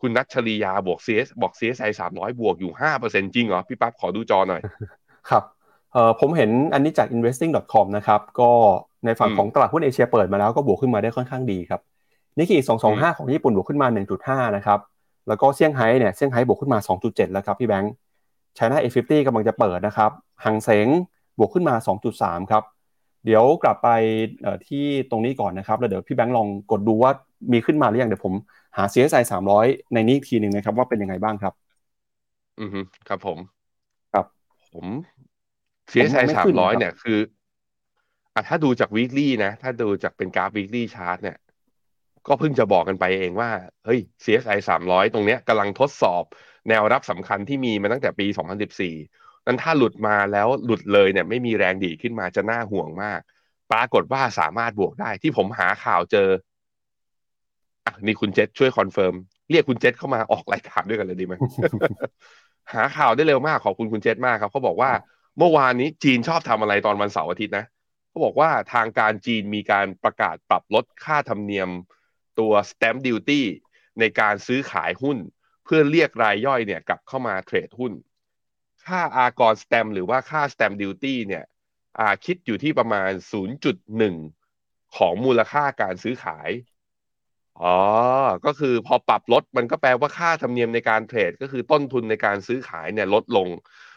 คุณนัทชลียาบวก CS บอก CSI 300 บวกอยู่ 5%จริงเหรอ พี่ปั๊บขอดูจอหน่อย ครับเออผมเห็นอันนี้จาก investing.com นะครับ ก็ในฝั่งของตลาดหุ้นเอเชียเปิดมาแล้วก็บวกขึ้นมาได้ค่อนข้างดีครับนิกเกอิ225 ของญี่ปุ่นบวกขึ้นมา 1.5 นะครับ แล้วก็เซี่ยงไฮ้เนี่ยเซี่ยงไฮ้บวกขึ้นมา 2.7 แล้วครับพี่แบงค์ China A50 กำลังจะเปิดนะครับหังเสงบวกขึ้นมา 2.3 ครับ เดี๋ยวกลับไปที่ตรงนี้ก่อนนะครับ แล้วเดี๋ยวพี่แบงค์ลองกดดูว่ามีขึ้นมาหรือยังเดี๋ยวผมหา CSI 300 ในนี้ทีหนึ่งนะครับว่าเป็นยังไงบ้างครับ อือฮึครับผม ครับผม CSI 300 เนี่ยคืออะถ้าดูจาก weekly นะ ถ้าดูจากเป็นกราฟ weekly chart เนี่ย ก็เพิ่งจะบอกกันไปเองว่า เฮ้ย CSI 300 ตรงเนี้ยกำลังทดสอบ แนวรับสำคัญที่มีมาตั้งแต่ปี 2014 นั้นถ้าหลุดมาแล้วหลุดเลยเนี่ยไม่มีแรงดีดขึ้นมาจะน่าห่วงมาก ปรากฏว่าสามารถบวกได้ที่ผมหาข่าวเจออะนี่คุณเจษช่วย confirm เรียกคุณเจษเข้ามาออกรายการด้วยกันเลยดีไหมหาข่าวได้เร็วมากขอบคุณคุณเจษมากครับเขาบอกว่าเมื่อวานนี้จีนชอบทำอะไรตอนวันเสาร์อาทิตย์นะเขาบอกว่าทางการจีนมีการประกาศปรับลดค่าธรรมเนียมตัว stamp duty ในการซื้อขายหุ้น เพื่อเรียกรายย่อยเนี่ยกลับเข้ามาเทรดหุ้น ค่าอากรสแตมหรือว่าค่า stamp duty เนี่ยอาคิดอยู่ที่ประมาณ 0.1 ของมูลค่าการซื้อขาย อ๋อ ก็คือพอปรับลดมันก็แปลว่าค่าธรรมเนียมในการเทรด ก็คือต้นทุนในการซื้อขายเนี่ยลดลง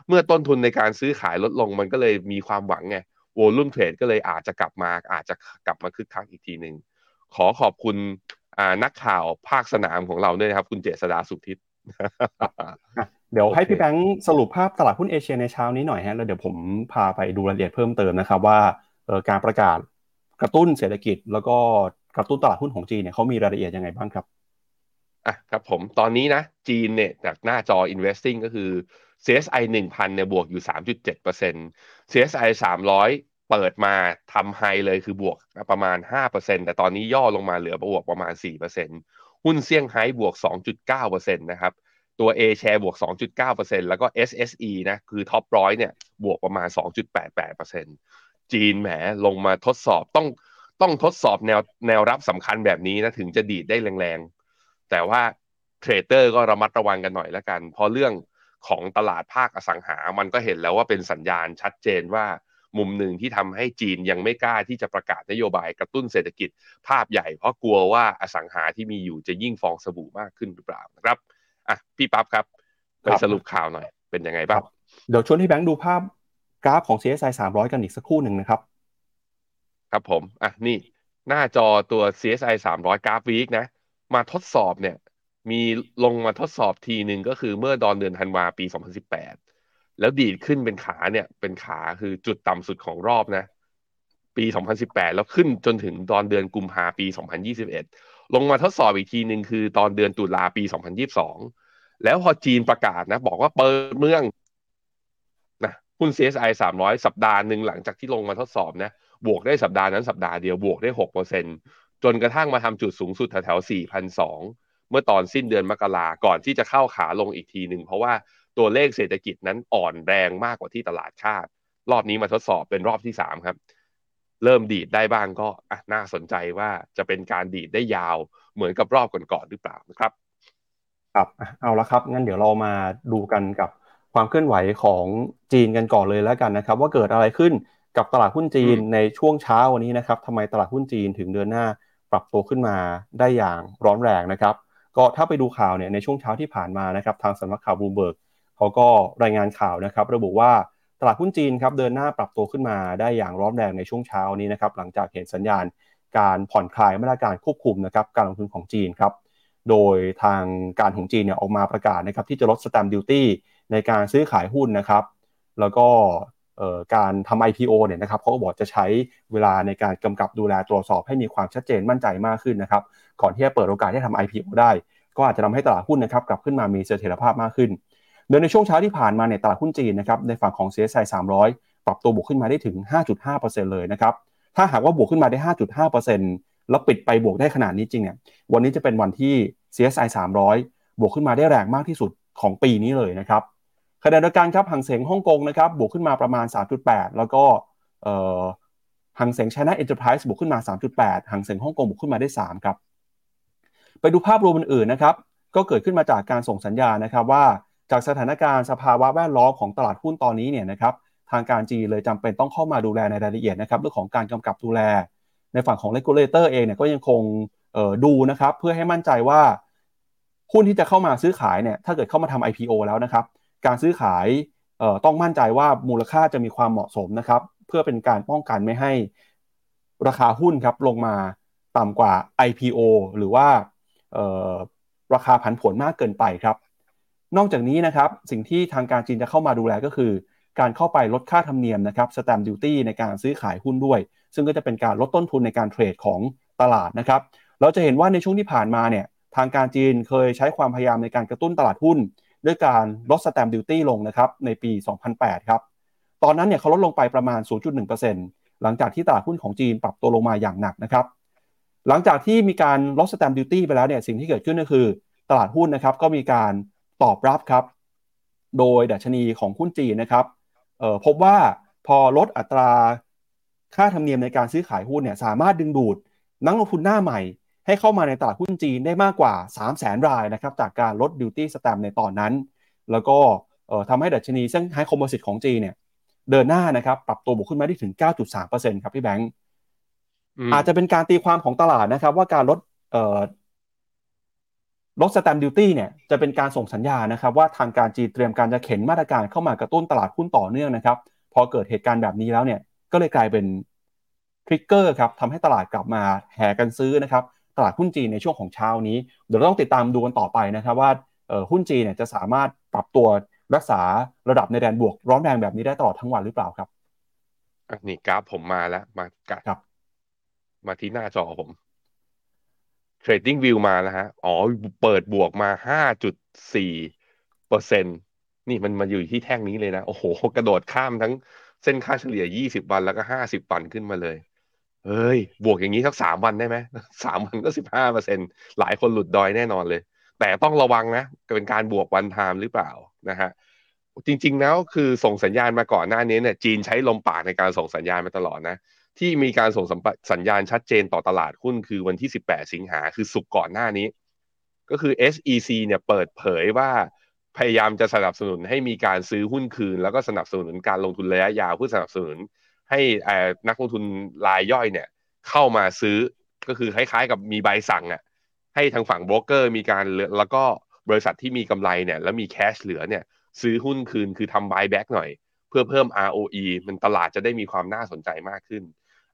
เมื่อต้นทุนในการซื้อขายลดลง มันก็เลยมีความหวังไงโวลุ่มเทรดก็เลยอาจจะกลับมาอาจจะกลับมาคึกคักอีกทีหนึ่งขอขอบคุณ นักข่าวภาคสนามของเราด้วยนะครับ คุณเจษดาสุขทิศเดี๋ยวให้พี่แบงค์สรุปภาพตลาดหุ้นเอเชียในเช้านี้หน่อยฮะแล้วเดี๋ยวผมพาไปดูรายละเอียดเพิ่มเติมนะครับว่าการประกาศกระตุ้นเศรษฐกิจ แล้วก็กระตุ้นตลาดหุ้นของจีนเนี่ยเขามีรายละเอียดยังไงบ้างครับอะครับผมตอนนี้นะจีนเนี่ยจากหน้าจอ investing ก็คือ CSI 1,000เนี่ยบวกอยู่ 3.7% CSI 300 เปิดมาทำไฮเลยคือบวกประมาณ 5%แต่ตอนนี้ย่อลงมาเหลือบวกประมาณ 4%หุ้นเซี่ยงไฮ้บวก 2.9%นะครับ ตัว A share บวก 2.9%แล้วก็ SSE นะคือท็อปร้อยเนี่ยบวกประมาณ 2.88%จีนแหมลงมาทดสอบต้องต้องทดสอบแนวแนวรับสำคัญแบบนี้นะถึงจะดีดได้แรงๆ แต่ว่าเทรดเดอร์ก็ระมัดระวังกันหน่อยล้วกัน เพราะเรื่องของตลาดภาคอสังหา มันก็เห็นแล้วว่าเป็นสัญญาณชัดเจนว่า มุมหนึ่งที่ทำให้จีนยังไม่กล้าที่จะประกาศนโยบายกระตุ้นเศรษฐกิจภาพใหญ่ เพราะกลัวว่าอสังหาที่มีอยู่จะยิ่งฟองสบู่มากขึ้นหรือเปล่านะครับอะพี่ปั๊บครับ ไปสรุปข่าวหน่อย เป็นยังไงบ้างเดี๋ยวชวนที่แบงค์ดูภาพกราฟของ CSI 300 กันอีกสักครู่หนึ่งนะครับ ครับผมอะนี่หน้าจอตัว CSI 300 กราฟวีคนะ มาทดสอบเนี่ย มีลงมาทดสอบทีหนึ่งก็คือเมื่อตอนเดือนธันวาปี 2018 แล้วดีดขึ้นเป็นขาเนี่ย เป็นขาคือจุดต่ำสุดของรอบนะ ปี 2018 แล้วขึ้นจนถึงตอนเดือนกุมภาปี 2021 ลงมาทดสอบอีกทีหนึ่งคือตอนเดือนตุลาปี 2022 แล้วพอจีนประกาศนะ บอกว่าเปิดเมืองนะหุ้น CSI 300 สัปดาห์หนึ่งหลังจากที่ลงมาทดสอบนะบวกได้สัปดาห์นั้นสัปดาห์เดียวบวกได้หกเปอร์เซ็นจนกระทั่งมาทำจุดสูงสุดแถวๆสี่พันสองเมื่อตอนสิ้นเดือนมกราก่อนที่จะเข้าขาลงอีกทีหนึ่งเพราะว่า ตัวเลขเศรษฐกิจนั้นอ่อนแรงมากกว่าที่ตลาดคาด รอบนี้มาทดสอบเป็นรอบที่สามครับ เริ่มดีดได้บ้างก็น่าสนใจว่าจะเป็นการดีดได้ยาวเหมือนกับรอบก่อนๆหรือเปล่านะครับ ครับเอาละครับงั้นเดี๋ยวเรามาดูกันกับความเคลื่อนไหวของจีนกันก่อนเลยแล้วกันนะครับ ว่าเกิดอะไรขึ้นกับตลาดหุ้นจีนในช่วงเช้าวันนี้นะครับทำไมตลาดหุ้นจีนถึงเดินหน้าปรับตัวขึ้นมาได้อย่างร้อนแรงนะครับ ก็ถ้าไปดูข่าวเนี่ยในช่วงเช้าที่ผ่านมานะครับ ทางสำนักข่าวบูมเบิร์ก เขาก็รายงานข่าวนะครับ ระบุว่าตลาดหุ้นจีนครับเดินหน้าปรับตัวขึ้นมาได้อย่างร้อนแรงในช่วงเช้านี้นะครับหลังจากเห็นสัญญาณการผ่อนคลายมาตรการควบคุมนะครับการลงทุนของจีนครับโดยทางการของจีนเนี่ยออกมาประกาศนะครับที่จะลดสแตมดิวตี้ในการซื้อขายหุ้นนะครับ แล้วก็การทำ IPO เนี่ยนะครับเขาก็บอกจะใช้เวลาในการกำกับดูแลตรวจสอบให้มีความชัดเจนมั่นใจมากขึ้นนะครับ ก่อนที่จะเปิดโอกาสให้ทำ IPO ได้ ก็อาจจะทำให้ตลาดหุ้นนะครับกลับขึ้นมามีเสถียรภาพมากขึ้น โดยในช่วงเช้าที่ผ่านมาเนี่ยตลาดหุ้นจีนนะครับในฝั่งของ CSI 300 ปรับตัวบวกขึ้นมาได้ถึง 5.5%เลยนะครับถ้าหากว่าบวกขึ้นมาได้ 5.5%แล้วปิดไปบวกได้ขนาดนี้จริงเนี่ยวันนี้จะเป็นวันที่ CSI 300 บวกขึ้นมาได้แรงมากที่สุดของปีนี้เลยนะครับขณะเดียวกันครับฮั่งเส็งฮ่องกงนะครับบวกขึ้นมาประมาณ 3.8 แล้วก็ฮั่งเส็ง China Enterprises บวกขึ้นมา 3.8ฮั่งเส็งฮ่องกงบวกขึ้นมาได้ 3 ครับ ไปดูภาพรวมอื่นๆนะครับ ก็เกิดขึ้นมาจากการส่งสัญญาณนะครับว่า จากสถานการณ์สภาวะแวดล้อมของตลาดหุ้นตอนนี้เนี่ยนะครับทางการจีนเลยจำเป็นต้องเข้ามาดูแลในรายละเอียดนะครับเรื่องของการกำกับดูแล ในฝั่งของเลกูลเลเตอร์เองเนี่ยก็ยังคงดูนะครับเพื่อให้มั่นใจว่าหุ้นที่จะเข้ามาซื้อขายเนี่ยถ้าเกิดเข้ามาทำ IPO แล้วนะครับ การซื้อขายต้องมั่นใจว่ามูลค่าจะมีความเหมาะสมนะครับ เพื่อเป็นการป้องกันไม่ให้ราคาหุ้นครับลงมาต่ำกว่า IPO หรือว่าราคาผันผวนมากเกินไปครับ นอกจากนี้นะครับสิ่งที่ทางการจีนจะเข้ามาดูแลก็คือ การเข้าไปลดค่าธรรมเนียมนะครับสแตมดิวตี้ในการซื้อขายหุ้นด้วย ซึ่งก็จะเป็นการลดต้นทุนในการเทรดของตลาดนะครับเราจะเห็นว่าในช่วงที่ผ่านมาเนี่ยทางการจีนเคยใช้ความพยายามในการกระตุ้นตลาดหุ้น ด้วยการลดสแตมดิวตี้ลงนะครับในปี 2008 ครับตอนนั้นเนี่ยเขาลดลงไปประมาณ 0.1%หลังจากที่ตลาดหุ้นของจีนปรับตัวลงมาอย่างหนักนะครับหลังจากที่มีการลด stamp duty ไปแล้วเนี่ยสิ่งที่เกิดขึ้นก็คือ ตลาดหุ้นนะครับก็มีการ ตอบรับครับ โดยดัชนีของหุ้นจีนนะครับเอ่อพบว่าพอลดอัตราค่าธรรมเนียมในการซื้อขายหุ้นเนี่ยสามารถดึงดูดนักลงทุนหน้าใหม่ ให้เข้ามาในตลาดหุ้นจีนได้มากกว่า 3 0 0แสนรายนะครับจากการลด duty stamp ในตอนนั้น แล้วก็ทำให้ดัชนี Shanghai Composite ของจีนเนี่ยเดินหน้านะครับปรับตัวบวกขึ้นมาได้ถึง 9.3%ครับพี่แบงค์อาจจะเป็นการตีความของตลาดนะครับ ว่าการลด ลดสแตมดิวตี้เนี่ยจะเป็นการส่งสัญญาณนะครับว่าทางการจีนเตรียมการจะเข็นมาตรการเข้ามากระตุ้นตลาดหุ้นต่อเนื่องนะครับพอเกิดเหตุการณ์แบบนี้แล้วเนี่ยก็เลยกลายเป็นทริกเกอร์ครับทำให้ตลาดกลับมาแห่กันซื้อนะครับตลาดหุ้นจีนในช่วงของเช้านี้ เดี๋ยวเราต้องติดตามดูกันต่อไปนะครับว่าหุ้นจีนเนี่ยจะสามารถปรับตัวรักษาระดับในแดนบวก ร้อนแรงแบบนี้ได้ตลอดทั้งวันหรือเปล่าครับอันนี้กราฟผมมาแล้วมากัดครับมาที่หน้าจอผม Trading View มาแล้วฮะ อ๋อ เปิดบวกมาห้าจุดสี่เปอร์เซ็นตนี่มันมาอยู่ที่แท่งนี้เลยนะ โอ้โห กระโดดข้ามทั้งเส้นค่าเฉลี่ยยี่สิบวันแล้วก็ห้าสิบวันขึ้นมาเลยเฮ้ย บวกอย่างนี้สักสามวันได้ไหมสามวันก็สิบห้าเปอร์เซ็นหลายคนหลุดดอยแน่นอนเลย แต่ต้องระวังนะ เป็นการบวกวันไทม์หรือเปล่านะฮะ จริง ๆ แล้วคือส่งสัญญาณมาก่อนหน้านี้เนี่ย จีนใช้ลมปากในการส่งสัญญาณมาตลอดนะ ที่มีการส่งสัญญาณชัดเจนต่อตลาดหุ้นคือวันที่ 18 สิงหาคือสุกก่อนหน้านี้ ก็คือ SEC เนี่ยเปิดเผยว่าพยายามจะสนับสนุนให้มีการซื้อหุ้นคืน แล้วก็สนับสนุนการลงทุนระยะยาวเพื่อสนับสนุน ให้นักลงทุนรายย่อยเนี่ยเข้ามาซื้อก็คือคล้ายๆ กับมีใบสั่งอะให้ทางฝั่งโบรกเกอร์มีการแล้วก็บริษัทที่มีกำไรเนี่ยแล้วมี cash เหลือเนี่ยซื้อหุ้นคืนคือทำ buy back หน่อย เพื่อเพิ่ม ROE มันตลาดจะได้มีความน่าสนใจมากขึ้น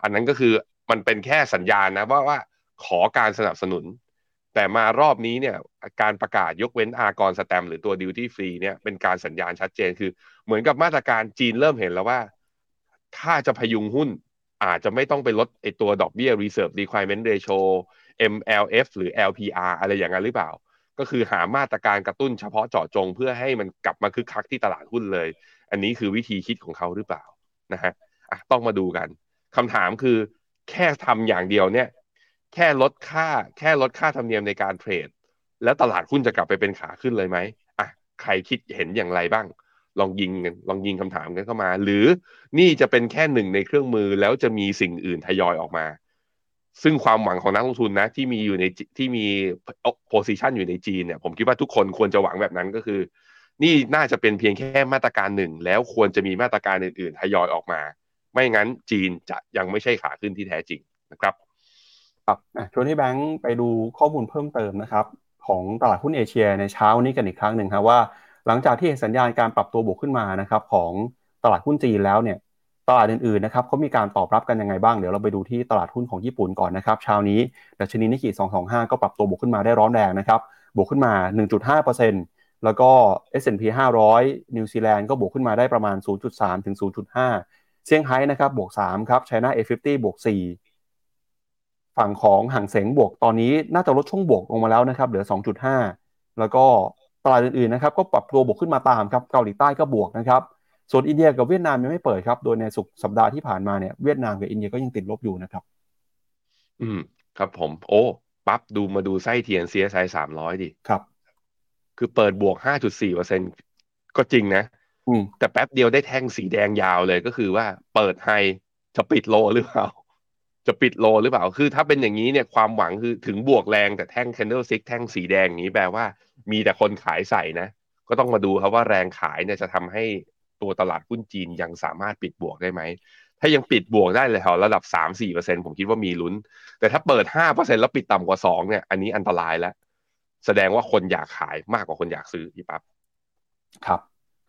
อันนั้นก็คือมันเป็นแค่สัญญาณนะว่าว่าขอการสนับสนุน แต่มารอบนี้เนี่ยการประกาศยกเว้นอากรแสตมป์หรือตัว duty free เนี่ยเป็นการสัญญาณชัดเจนคือ เหมือนกับมาตรการจีนเริ่มเห็นแล้วว่า ถ้าจะพยุงหุ้นอาจจะไม่ต้องไปลดไอตัวดอกเบี้ย reserve requirement ratio MLF หรือ LPR อะไรอย่างนั้นหรือเปล่า ก็คือหามาตรการกระตุ้นเฉพาะเจาะจงเพื่อให้มันกลับมาคึกคักที่ตลาดหุ้นเลย อันนี้คือวิธีคิดของเขาหรือเปล่านะฮะะต้องมาดูกัน คำถามคือแค่ทำอย่างเดียวเนี่ย แค่ลดค่าแค่ลดค่าธรรมเนียมในการเทรด แล้วตลาดหุ้นจะกลับไปเป็นขาขึ้นเลยไหมอะใครคิดเห็นอย่างไรบ้าง ลองยิงลองยิงคำถามกันเข้ามา หรือนี่จะเป็นแค่หนึ่งในเครื่องมือแล้วจะมีสิ่งอื่นทยอยออกมา ซึ่งความหวังของนักลงทุนนะ ที่มีอยู่ในที่มีโพซิชันอยู่ในจีนเนี่ยผมคิดว่าทุกคนควรจะหวังแบบนั้นก็คือ นี่น่าจะเป็นเพียงแค่มาตรการหนึ่งแล้วควรจะมีมาตรการอื่นๆทยอยออกมา ไม่งั้นจีนจะยังไม่ใช่ขาขึ้นที่แท้จริงนะครับครับชวนให้แบงค์ไปดูข้อมูลเพิ่มเติมนะครับของตลาดหุ้นเอเชียในเช้านี้กันอีกครั้งหนึ่งครับว่า หลังจากที่เห็นสัญญาณการปรับตัวบวกขึ้นมานะครับของตลาดหุ้นจีนแล้วเนี่ยตลาดอื่นๆนะครับเขามีการตอบรับกันยังไงบ้าง เดี๋ยวเราไปดูที่ตลาดหุ้นของญี่ปุ่นก่อนนะครับเช้านี้ดัชนีนิกเกิ225 ก็ปรับตัวบวกขึ้นมาได้ร้อนแรงนะครับบวกขึ้นมา 1.5%แล้วก็ S&P 500 นิวซีแลนด์ก็บวกขึ้นมาได้ประมาณ 0.3 ถึง 0.5 เซี่ยงไฮ้นะครับบวก3ครับไชน่า A50 บวก4ฝั่งของฮั่งเส็งบวกตอนนี้น่าจะลดช่วงบวกลงมาแล้วนะครับเหลือ 2.5 แล้วก็ตลาดอื่นๆนะครับก็ปรับตัวบวกขึ้นมาตามครับเกาหลีใต้ก็บวกนะครับส่วนอินเดียกับเวียดนามยังไม่เปิดครับ โดยในสุดสัปดาห์ที่ผ่านมาเนี่ยเวียดนามกับอินเดียก็ยังติดลบอยู่นะครับ อืม ครับผม โอ้ ปั๊บดูมาดูไส้เทียน CSI สามร้อยดิ ครับ คือเปิดบวกห้าจุดสี่เปอร์เซ็นก็จริงนะ แต่แป๊บเดียวได้แท่งสีแดงยาวเลยก็คือว่าเปิดไฮจะปิดโลหรือเปล่า จะปิดโลหรือเปล่า คือถ้าเป็นอย่างนี้เนี่ยความหวังคือถึงบวกแรงแต่แท่ง candle stick แท่งสีแดงนี้แปลว่า มีแต่คนขายใส่นะ ก็ต้องมาดูครับว่าแรงขายเนี่ยจะทำให้ตัวตลาดหุ้นจีนยังสามารถปิดบวกได้ไหม ถ้ายังปิดบวกได้เลยแถวระดับสามสี่เปอร์เซ็นผมคิดว่ามีลุ้น แต่ถ้าเปิดห้าเปอร์เซ็นแล้วปิดต่ำกว่าสองเนี่ย อันนี้อันตรายแล้ว แสดงว่าคนอยากขายมากกว่าคนอยากซื้ออีปั๊บครับ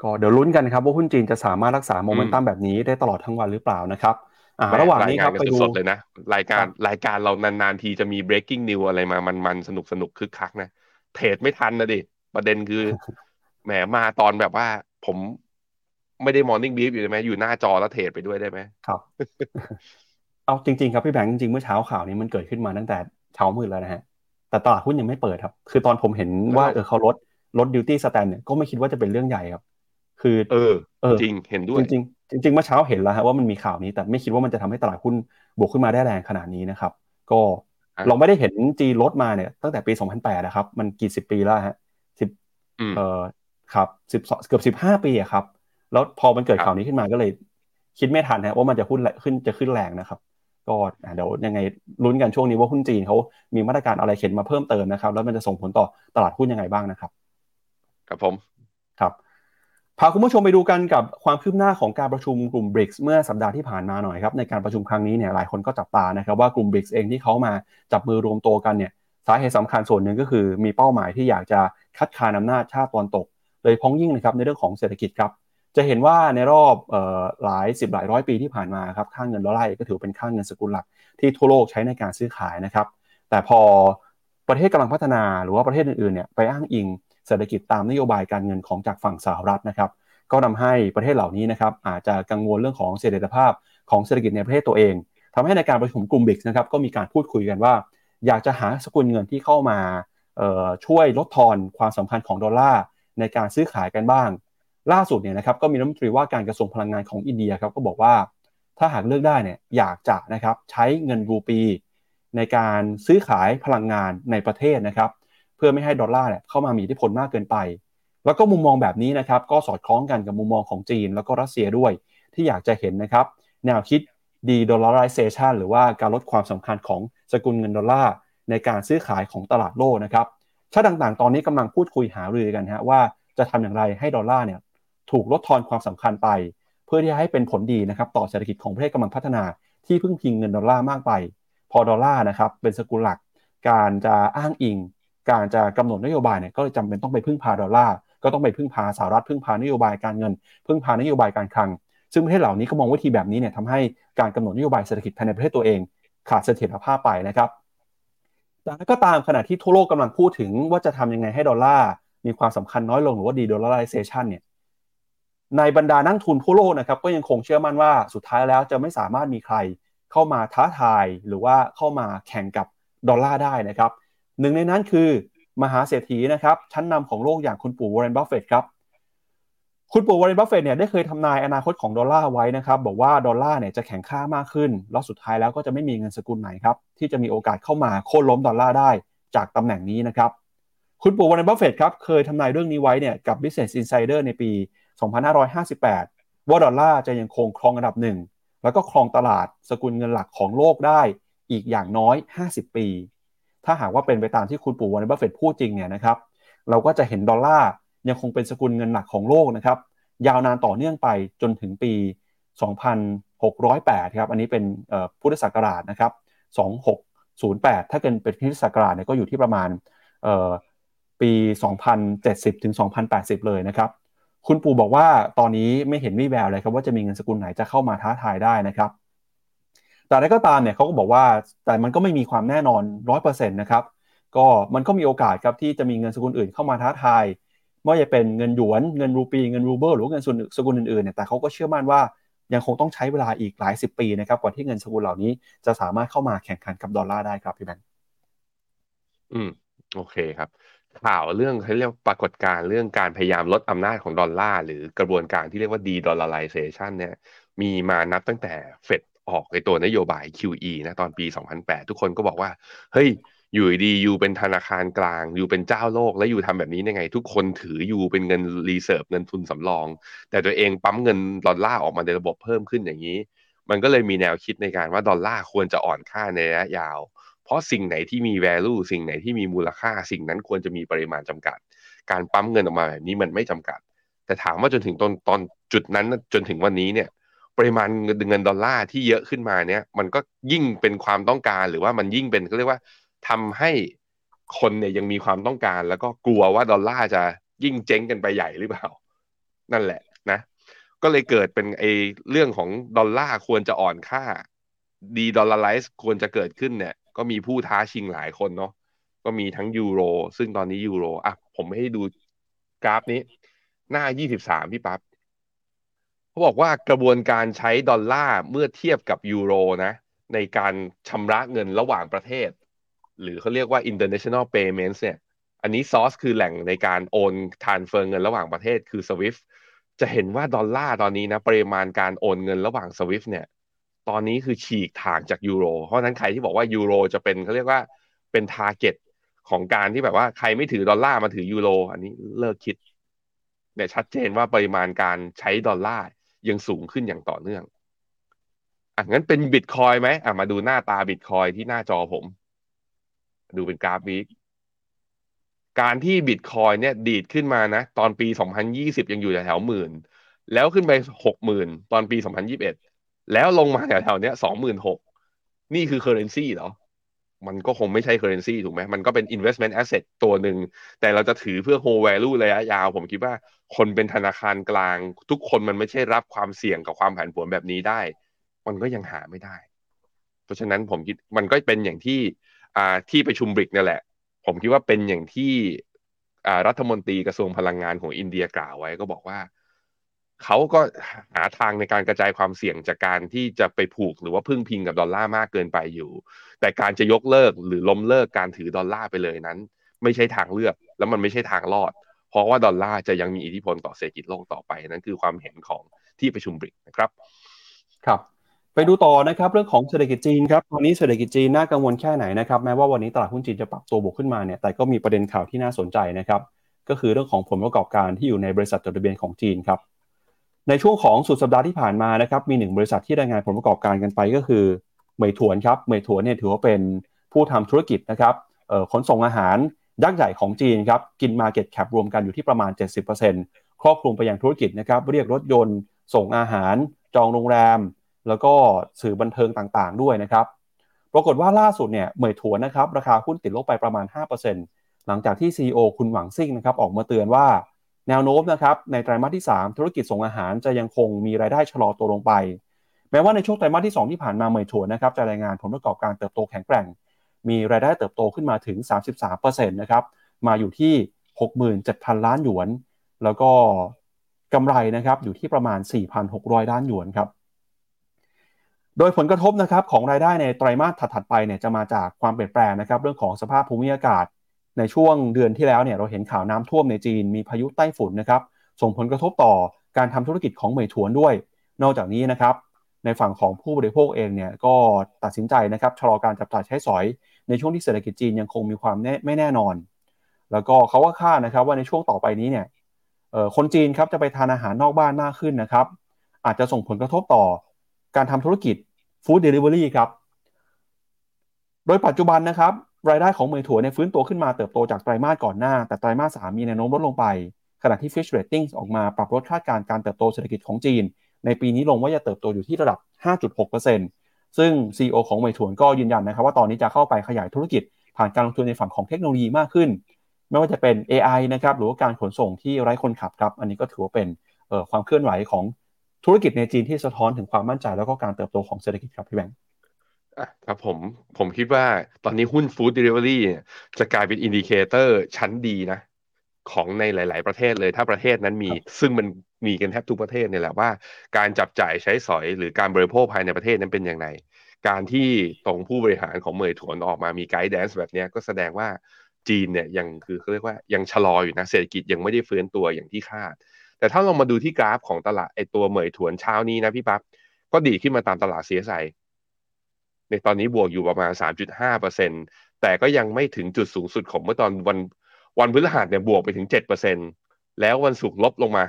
ก็เดี๋ยวลุ้นกันครับว่าหุ้นจีนจะสามารถรักษาโมเมนตัมแบบนี้ได้ตลอดทั้งวันหรือเปล่านะครับอ่าระหว่างนี้ครับไปดูสดเลยนะรายการรายการเรานานๆทีจะมี breaking news อะไรมามันๆสนุกสนุกคึกคักนะเทรดไม่ทันนะดิประเด็นคือแหมมาตอนแบบว่าผมไม่ได้ morning brief อยู่ใช่ไหมอยู่หน้าจอแล้วเทรดไปด้วยได้ไหมครับ เอาจริง ๆ ครับพี่แบงค์จริงๆเมื่อเช้าข่าวนี้มันเกิดขึ้นมาตั้งแต่เช้ามืดแล้วนะฮะ แต่ตลาดหุ้นยังไม่เปิดครับ คือตอนผมเห็นว่าเออเขาลดลดดิวตี้สแตนเนี่ยก็ไม่คิดว่าจะเป็นเรื่องใหญ่ครับ คือเออเออจริงเห็นด้วยจริงจริงเมื่อเช้าเห็นแล้วฮะว่ามันมีข่าวนี้แต่ไม่คิดว่ามันจะทำให้ตลาดหุ้นบวกขึ้นมาได้แรงขนาดนี้นะครับ ก็เราไม่ได้เห็นจีลดมาเนี่ยตั้งแต่ปี 2008 นะครับ มันกี่สิบปีแล้วฮะสิบเอ่อครับสิบเกือบสิบห้าปีอะครับ แล้วพอมันเกิดข่าวนี้ขึ้นมาก็เลย คิดไม่ทันนะว่ามันจะขึ้นขึ้นจะขึ้นแรงนะครับ ก็เดี๋ยวยังไงลุ้นกันช่วงนี้ว่าหุ้นจีนเขามีมาตรการอะไรเข็นมาเพิ่มเติมนะครับ แล้วมันจะส่งผลต่อตลาดหุ้นยังไงบ้างนะครับ ครับผมครับ พาคุณผู้ชมไปดูกันกับความคืบหน้าของการประชุมกลุ่ม BRICS เมื่อสัปดาห์ที่ผ่านมาหน่อยครับในการประชุมครั้งนี้เนี่ยหลายคนก็จับตานะครับว่ากลุ่ม BRICS เองที่เขามาจับมือรวมตัวกันเนี่ยสาเหตุสำคัญส่วนหนึ่งก็คือ มีเป้าหมายที่อยากจะคัดค้านอำนาจชาติตอนตก เลยพ้องยิ่งนะครับในเรื่องของเศรษฐกิจครับจะเห็นว่าในรอบหลายสิบหลายร้อยปีที่ผ่านมาครับค่างเงินดอลลาร์ก็ถือเป็นค่างเงินสกุลหลักที่ทั่วโลกใช้ในการซื้อขายนะครับแต่พอประเทศกำลังพัฒนาหรือว่าประเทศอื่นๆเนี่ยไปอ้างอิง เศรษฐกิจตามนโยบายการเงินของจากฝั่งสหรัฐนะครับ ก็ทาให้ประเทศเหล่านี้นะครับอาจจะกังวลเรื่องของเสถียรภาพของเศรษฐกิจในประเทศตัวเองทำให้ในการประชุมกลุ่มบิกนะครับก็มีการพูดคุยกันว่า อยากจะหาสกุลเงินที่เข้ามาช่วยลดทอนความสำคัญของดอลลาร์ในการซื้อขายกันบ้าง ล่าสุดเนี่ยนะครับก็มีรัฐมนตรีว่าการกระทรวงพลังงานของอินเดียครับก็บอกว่า ถ้าหากเลือกได้เนี่ยอยากจะนะครับใช้เงินรูปี ในการซื้อขายพลังงานในประเทศนะครับ เพื่อไม่ให้ดอลลาร์เนี่ยเข้ามามีอิทธิพลมากเกินไป แล้วก็มุมมองแบบนี้นะครับก็สอดคล้องกันกับมุมมองของจีน แล้วก็รัสเซียด้วย ที่อยากจะเห็นนะครับแนวคิด de-dollarization หรือว่าการลดความสำคัญของสกุลเงินดอลลาร์ในการซื้อขายของตลาดโลกนะครับชาติต่างๆ ตอนนี้กำลังพูดคุยหารือกันฮะว่าจะทำอย่างไรให้ดอลลาร์เนี่ยถูกลดทอนความสำคัญไป เพื่อที่จะให้เป็นผลดีนะครับต่อเศรษฐกิจของประเทศกำลังพัฒนา ที่พึ่งพิงเงินดอลลาร์มากไป พอดอลลาร์นะครับเป็นสกุลหลักการจะอ้างอิง การจะกำหนดนโยบายเนี่ยก็จำเป็นต้องไปพึ่งพาดอลลาร์ก็ต้องไปพึ่งพาสหรัฐพึ่งพานโยบายการเงิน พึ่งพานโยบายการคลัง ซึ่งประเทศเหล่านี้ก็มองวิธีแบบนี้เนี่ยทำให้การกำหนดนโยบายเศรษฐกิจภายในประเทศตัวเอง ขาดเสถียรภาพไปนะครับแต่ก็ตามขณะที่ทั่วโลกกำลังพูดถึงว่าจะทำยังไงให้ดอลลาร์มีความสำคัญน้อยลงหรือว่า de-dollarization เนี่ยในบรรดานักลงทุนทั่วโลกนะครับก็ยังคงเชื่อมั่นว่าสุดท้ายแล้วจะไม่สามารถมีใครเข้ามาท้าทายหรือว่าเข้ามาแข่งกับดอลลาร์ได้นะครับ หนึ่งในนั้นคือมหาเศรษฐีนะครับชั้นนำของโลกอย่างคุณปู่วอร์เรนบัฟเฟตครับคุณปู่วอร์เรนบัฟเฟตเนี่ยได้เคยทำนายอนาคตของดอลลาร์ไว้นะครับบอกว่าดอลลาร์เนี่ยจะแข็งค่ามากขึ้น แล้วสุดท้ายแล้วก็จะไม่มีเงินสกุลไหนครับที่จะมีโอกาสเข้ามาโค่นล้มดอลลาร์ได้จากตำแหน่งนี้นะครับคุณปู่วอร์เรนบัฟเฟตครับเคยทำนายเรื่องนี้ไว้เนี่ยกับ Business Insider ในปี 2558 ว่าดอลลาร์จะยังคงครองอันดับหนึ่งแล้วก็ครองตลาดสกุลเงินหลักของโลกได้อีกอย่างน้อย 50 ปี ถ้าหากว่าเป็นไปตามที่คุณปู่วอร์เรนบัฟเฟตพูดจริงเนี่ยนะครับเราก็จะเห็นดอลลาร์ยังคงเป็นสกุลเงินหลักของโลกนะครับยาวนานต่อเนื่องไปจนถึงปี 2608 ครับ อันนี้เป็นพุทธศักราชนะครับ 2608 ถ้าเกิดเป็นพุทธศักราชเนี่ยก็อยู่ที่ประมาณปี 2070 ถึง 2080 เลยนะครับ คุณปู่บอกว่าตอนนี้ไม่เห็นวิแววเลยครับว่าจะมีเงินสกุลไหนจะเข้ามาท้าทายได้นะครับ แต่อะไรก็ตามเนี่ยเขาก็บอกว่าแต่มันก็ไม่มีความแน่นอนร้อยเปอร์เซ็นต์นะครับก็มันก็มีโอกาสครับที่จะมีเงินสกุลอื่นเข้ามาท้าทายไม่ว่าจะเป็นเงินหยวนเงินรูปีเงินรูเบิลหรือเงินสกุลอื่นๆเนี่ยแต่เขาก็เชื่อมั่นว่ายังคงต้องใช้เวลาอีกหลายสิบปีนะครับกว่าที่เงินสกุลเหล่านี้จะสามารถเข้ามาแข่งขันกับดอลลาร์ได้ครับพี่แบงค์อืมโอเคครับ ข่าวเรื่องเขาเรียกปรากฏการณ์เรื่องการพยายามลดอำนาจของดอลลาร์หรือกระบวนการที่เรียกว่า de-dollarization เนี่ยมีมานับตั้งแต่เฟด ออกไอตัวนโยบาย QE นะตอนปี 2008 ทุกคนก็บอกว่า เฮ้ยอยู่ดี you เป็นธนาคารกลาง you เป็นเจ้าโลกแล้ว you ทำแบบนี้ยังไง ทุกคนถืออยู่เป็นเงิน reserve เงินทุนสำรอง แต่ตัวเองปั๊มเงินดอลลาร์ออกมาในระบบเพิ่มขึ้นอย่างนี้ มันก็เลยมีแนวคิดในการว่าดอลลาร์ควรจะอ่อนค่าในระยะยาว เพราะสิ่งไหนที่มี value สิ่งไหนที่มีมูลค่า สิ่งนั้นควรจะมีปริมาณจำกัด การปั๊มเงินออกมาแบบนี้มันไม่จำกัด แต่ถามว่าจนถึงตอนตอนจุดนั้นจนถึงวันนี้เนี่ย ปริมาณเงินดอลลาร์ที่เยอะขึ้นมาเนี้ยมันก็ยิ่งเป็นความต้องการหรือว่ามันยิ่งเป็นเขาเรียกว่าทำให้คนเนี่ยยังมีความต้องการ แล้วก็กลัวว่าดอลลาร์จะยิ่งเจ๊งกันไปใหญ่หรือเปล่า นั่นแหละนะ ก็เลยเกิดเป็นไอเรื่องของดอลลาร์ควรจะอ่อนค่าดีดอลลาร์ไลซ์ควรจะเกิดขึ้นเนี่ย ก็มีผู้ท้าชิงหลายคนเนาะก็มีทั้งยูโรซึ่งตอนนี้ยูโรอะผมมีให้ดูกราฟนี้ หน้ายี่สิบสามพี่ปั๊บ เขาบอกว่ากระบวนการใช้ดอลลาร์เมื่อเทียบกับยูโรนะ ในการชำระเงินระหว่างประเทศ หรือเขาเรียกว่า international payments เนี่ย อันนี้ซอสคือแหล่งในการโอน transfer เงินระหว่างประเทศคือ SWIFT จะเห็นว่าดอลลาร์ตอนนี้นะปริมาณการโอนเงินระหว่าง SWIFT เนี่ย ตอนนี้คือฉีกห่างจากยูโร เพราะนั้นใครที่บอกว่ายูโรจะเป็นเขาเรียกว่าเป็น target ของการที่แบบว่าใครไม่ถือดอลลาร์มาถือยูโรอันนี้เลิกคิดเนี่ยชัดเจนว่าปริมาณการใช้ดอลลาร์ ยังสูงขึ้นอย่างต่อเนื่องอะงั้นเป็นบิตคอยน์ไหมอะมาดูหน้าตาบิตคอยน์ที่หน้าจอผม ดูเป็นกราฟ week การที่บิตคอยน์เนี่ยดีดขึ้นมานะ ตอนปี 2020 ยังอยู่แถวหมื่น แล้วขึ้นไปหกหมื่นตอนปี 2021 แล้วลงมาแถวๆเนี้ยสองหมื่นหกนี่คือเคอร์เรนซีเหรอ มันก็คงไม่ใช่เคอร์เรนซีถูกไหมมันก็เป็น investment asset ตัวหนึ่ง แต่เราจะถือเพื่อ hold value ระยะยาว ผมคิดว่าคนเป็นธนาคารกลาง ทุกคนมันไม่ใช่รับความเสี่ยงกับความผันผวนแบบนี้ได้ มันก็ยังหาไม่ได้ เพราะฉะนั้นผมคิดมันก็เป็นอย่างที่อ่าที่ประชุมบริกนั่นแหละ ผมคิดว่าเป็นอย่างที่อ่ารัฐมนตรีกระทรวงพลังงานของอินเดียกล่าวไว้ก็บอกว่า เขาก็หาทางในการกระจายความเสี่ยงจากการที่จะไปผูกหรือว่าพึ่งพิงกับดอลลาร์มากเกินไปอยู่ แต่การจะยกเลิกหรือล้มเลิกการถือดอลลาร์ไปเลยนั้น ไม่ใช่ทางเลือก แล้วมันไม่ใช่ทางรอด เพราะว่าดอลลาร์จะยังมีอิทธิพลต่อเศรษฐกิจโลกต่อไปนั่นคือความเห็นของที่ประชุมบริกนะครับ ครับ ไปดูต่อนะครับเรื่องของเศรษฐกิจจีนครับตอนนี้เศรษฐกิจจีนน่ากังวลแค่ไหนนะครับแม้ว่าวันนี้ตลาดหุ้นจีนจะปรับตัวบวกขึ้นมาเนี่ยแต่ก็มีประเด็นข่าวที่น่าสนใจนะครับก็คือเรื่องของผลประกอบการที่อยู่ในบริษัทจดทะเบียนของจีนครับ ในช่วงของสุดสัปดาห์ที่ผ่านมานะครับมีหนึ่งบริษัทที่รายงานผลประกอบการกันไปก็คือเหมยถวนครับเหมยถวนเนี่ยถือว่าเป็นผู้ทำธุรกิจนะครับขนส่งอาหารยักษ์ใหญ่ของจีนครับกิน Market Cap รวมกันอยู่ที่ประมาณ 70%ครอบคลุมไปยังธุรกิจนะครับเรียกรถยนต์ ส่งอาหาร จองโรงแรม แล้วก็สื่อบันเทิงต่างๆ ด้วยนะครับปรากฏว่าล่าสุดเนี่ยเหมยถวนนะครับราคาหุ้นติดลบไปประมาณ 5%หลังจากที่ CEO คุณหวังซิ่งนะครับออกมาเตือนว่า แนวโน้มนะครับในไตรมาสที่ 3 ธุรกิจส่งอาหารจะยังคงมีรายได้ชะลอตัวลงไป แม้ว่าในช่วงไตรมาสที่ 2 ที่ผ่านมาเหมยถวนนะครับจะรายงานผลประกอบการเติบโตแข็งแกร่ง มีรายได้เติบโตขึ้นมาถึง 33%นะครับมาอยู่ที่ 67,000 ล้านหยวน แล้วก็กำไรนะครับอยู่ที่ประมาณ 4,600 ล้านหยวนครับโดยผลกระทบนะครับของรายได้ในไตรมาสถัดๆไปเนี่ยจะมาจากความเปลี่ยนแปลงนะครับเรื่องของสภาพภูมิอากาศ ในช่วงเดือนที่แล้วเนี่ยเราเห็นข่าวน้ำท่วมในจีนมีพายุไต้ฝุ่นนะครับส่งผลกระทบต่อการทำธุรกิจของเหมยถวนด้วย นอกจากนี้นะครับในฝั่งของผู้บริโภคเองเนี่ยก็ตัดสินใจนะครับชะลอการจับจ่ายใช้สอย ในช่วงที่เศรษฐกิจจีนยังคงมีความไม่แน่นอน แล้วก็เขาก็คาดนะครับว่าในช่วงต่อไปนี้เนี่ยคนจีนครับจะไปทานอาหารนอกบ้านมากขึ้นนะครับ อาจจะส่งผลกระทบต่อการทำธุรกิจฟู้ดเดลิเวอรี่ครับ โดยปัจจุบันนะครับ รายได้ของเมยถัวเนี่ยฟื้นตัวขึ้นมาเติบโตจากไตรมาสก่อนหน้า แต่ไตรมาสสามมีแนวโน้มลดลงไป ขณะที่ Fitch Ratings ออกมาปรับลดคาดการณ์การเติบโตเศรษฐกิจของจีน ในปีนี้ลงว่าจะเติบโตอยู่ที่ระดับ 5.6%ซึ่ง CEO ของเมยถวนก็ยืนยันนะครับว่าตอนนี้จะเข้าไปขยายธุรกิจ ผ่านการลงทุนในฝั่งของเทคโนโลยีมากขึ้น ไม่ว่าจะเป็น AI นะครับหรือว่าการขนส่งที่ไร้คนขับครับอันนี้ก็ถือว่าเป็นความเคลื่อนไหวของธุรกิจในจีนที่สะท้อนถึงความมั่นใจแล้วก็การเติบโตของเศรษฐกิจครับพี่แบงค์ ครับผมผมคิดว่าตอนนี้หุ้น food delivery จะกลายเป็น indicator ชั้นดีนะ ของในหลาย ๆ ประเทศเลยถ้าประเทศนั้นมี ซึ่งมันมีกันแทบทุกประเทศเนี่ยแหละว่า การจับจ่ายใช้สอยหรือการบริโภคภายในประเทศนั้นเป็นอย่างไร การที่ตรงผู้บริหารของเหม่ยถวนออกมามี guidance แบบนี้ก็แสดงว่าจีนเนี่ยยังคือเขาเรียกว่ายังชะลออยู่นะเศรษฐกิจยังไม่ได้ฟื้นตัวอย่างที่คาด แต่ถ้าเรามาดูที่กราฟของตลาดไอตัวเหม่ยถวนเช้านี้นะพี่ปั๊บก็ดีขึ้นมาตามตลาดเสีย ในตอนนี้บวกอยู่ประมาณ 3.5%แต่ก็ยังไม่ถึงจุดสูงสุดของเมื่อตอนวันวันพฤหัสเนี่ยบวกไปถึง 7%แล้ววันศุกร์ลบลงมา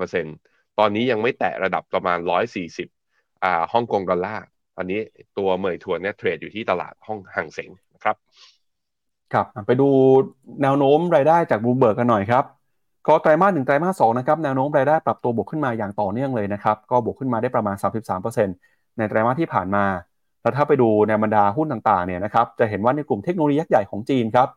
5.5%ตอนนี้ยังไม่แตะระดับประมาณ 140อ่าฮ่องกงดอลลาร์ตอนนี้ตัวเหมยถวนเนี่ยเทรดอยู่ที่ตลาดห้องห่างเสงนะครับ ครับ ไปดูแนวโน้มรายได้จากบูมเบิร์กกันหน่อยครับก็ไตรมาสหนึ่งไตรมาสสองนะครับแนวโน้มรายได้ปรับตัวบวกขึ้นมาอย่างต่อเนื่องเลยนะครับ ก็บวกขึ้นมาได้ประมาณ 33%ในไตรมาสที่ผ่านมา แล้วถ้าไปดูในบรรดาหุ้นต่างๆเนี่ยนะครับจะเห็นว่าในกลุ่มเทคโนโลยียักษ์ใหญ่ของจีนครับ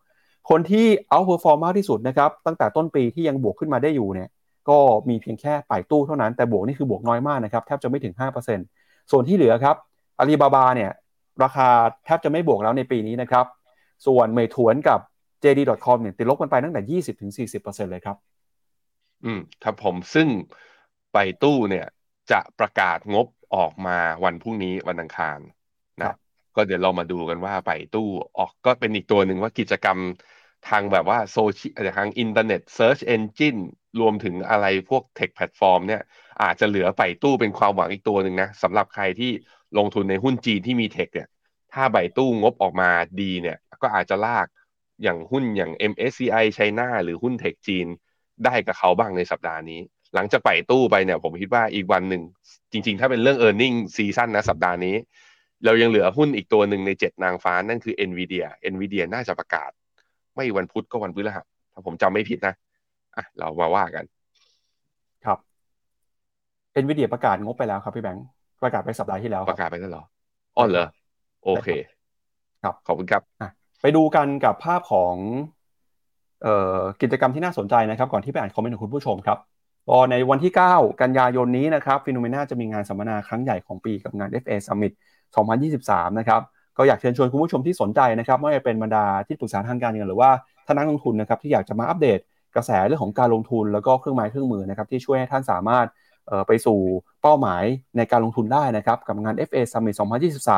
คนที่ outperform มากที่สุดนะครับตั้งแต่ต้นปีที่ยังบวกขึ้นมาได้อยู่เนี่ยก็มีเพียงแค่ไป่ตู้เท่านั้นแต่บวกนี่คือบวกน้อยมากนะครับแทบจะไม่ถึง 5%ส่วนที่เหลือครับอาลีบาบาเนี่ยราคาแทบจะไม่บวกแล้วในปีนี้นะครับส่วนเหม่ยถวนกับ JD.com เนี่ยติดลบกันไปตั้งแต่ 20-40%เลยครับ อืมครับผมซึ่งไป่ตู้เนี่ยจะประกาศงบออกมาวันพรุ่งนี้วันอังคาร นะก็เดี๋ยวเรามาดูกันว่าไป่ตู้ออกก็เป็นอีกตัวหนึ่งว่ากิจกรรมทางแบบว่าโซเชียลทางอินเทอร์เน็ต search engine รวมถึงอะไรพวก tech platform เนี่ยอาจจะเหลือไป่ตู้เป็นความหวังอีกตัวหนึ่งนะสำหรับใครที่ลงทุนในหุ้นจีนที่มี tech เนี่ยถ้าไป่ตู้งบออกมาดีเนี่ยก็อาจจะลากอย่างหุ้นอย่าง MSCI ไชน่าหรือหุ้นเทคจีนได้กับเขาบ้างในสัปดาห์นี้ หลังจากไปตู้ไปเนี่ยผมคิดว่าอีกวันหนึ่ง จริงๆ ถ้าเป็นเรื่อง e a r n i n g ซีซั่นนะสัปดาห์นี้ เรายังเหลือหุ้นอีกตัวหนึ่งในเจ็ดนางฟ้านั่นคือ NVIDIA NVIDIA น่าจะประกาศ ไม่วันพุธก็วันพฤหัสถ้าผมจำไม่ผิดนะอะเรามาว่ากัน ครับ NVIDIA ประกาศงบไปแล้วครับพี่แบงค์ประกาศไปสัปดาห์ที่แล้วคปรับระกาศไปแล้วเหรออ๋อเหรอโอเค ครับขอบคุณครับอะไปดูกันกับภาพของเอ่อกิจกรรมที่น่าสนใจนะครับ ก่อนที่ไปอ่านคอมเมนต์ของคุณผู้ชมครับก็ในวันที่ 9 กันยายนนี้นะครับฟิโนเมนาจะมีงานสัมมนาครั้งใหญ่ของปีกับงาน FA Summit 2023 นะครับ ก็อยากเชิญชวนคุณผู้ชมที่สนใจนะครับไม่ว่าจะเป็นบรรดาที่ปรึกษาทางการเงินหรือว่าท่านักลงทุนนะครับที่อยากจะมาอัปเดตกระแสเรื่องของการลงทุนแล้วก็เครื่องไม้เครื่องมือนะครับที่ช่วยให้ท่านสามารถไปสู่เป้าหมายในการลงทุนได้นะครับกับงาน FA Summit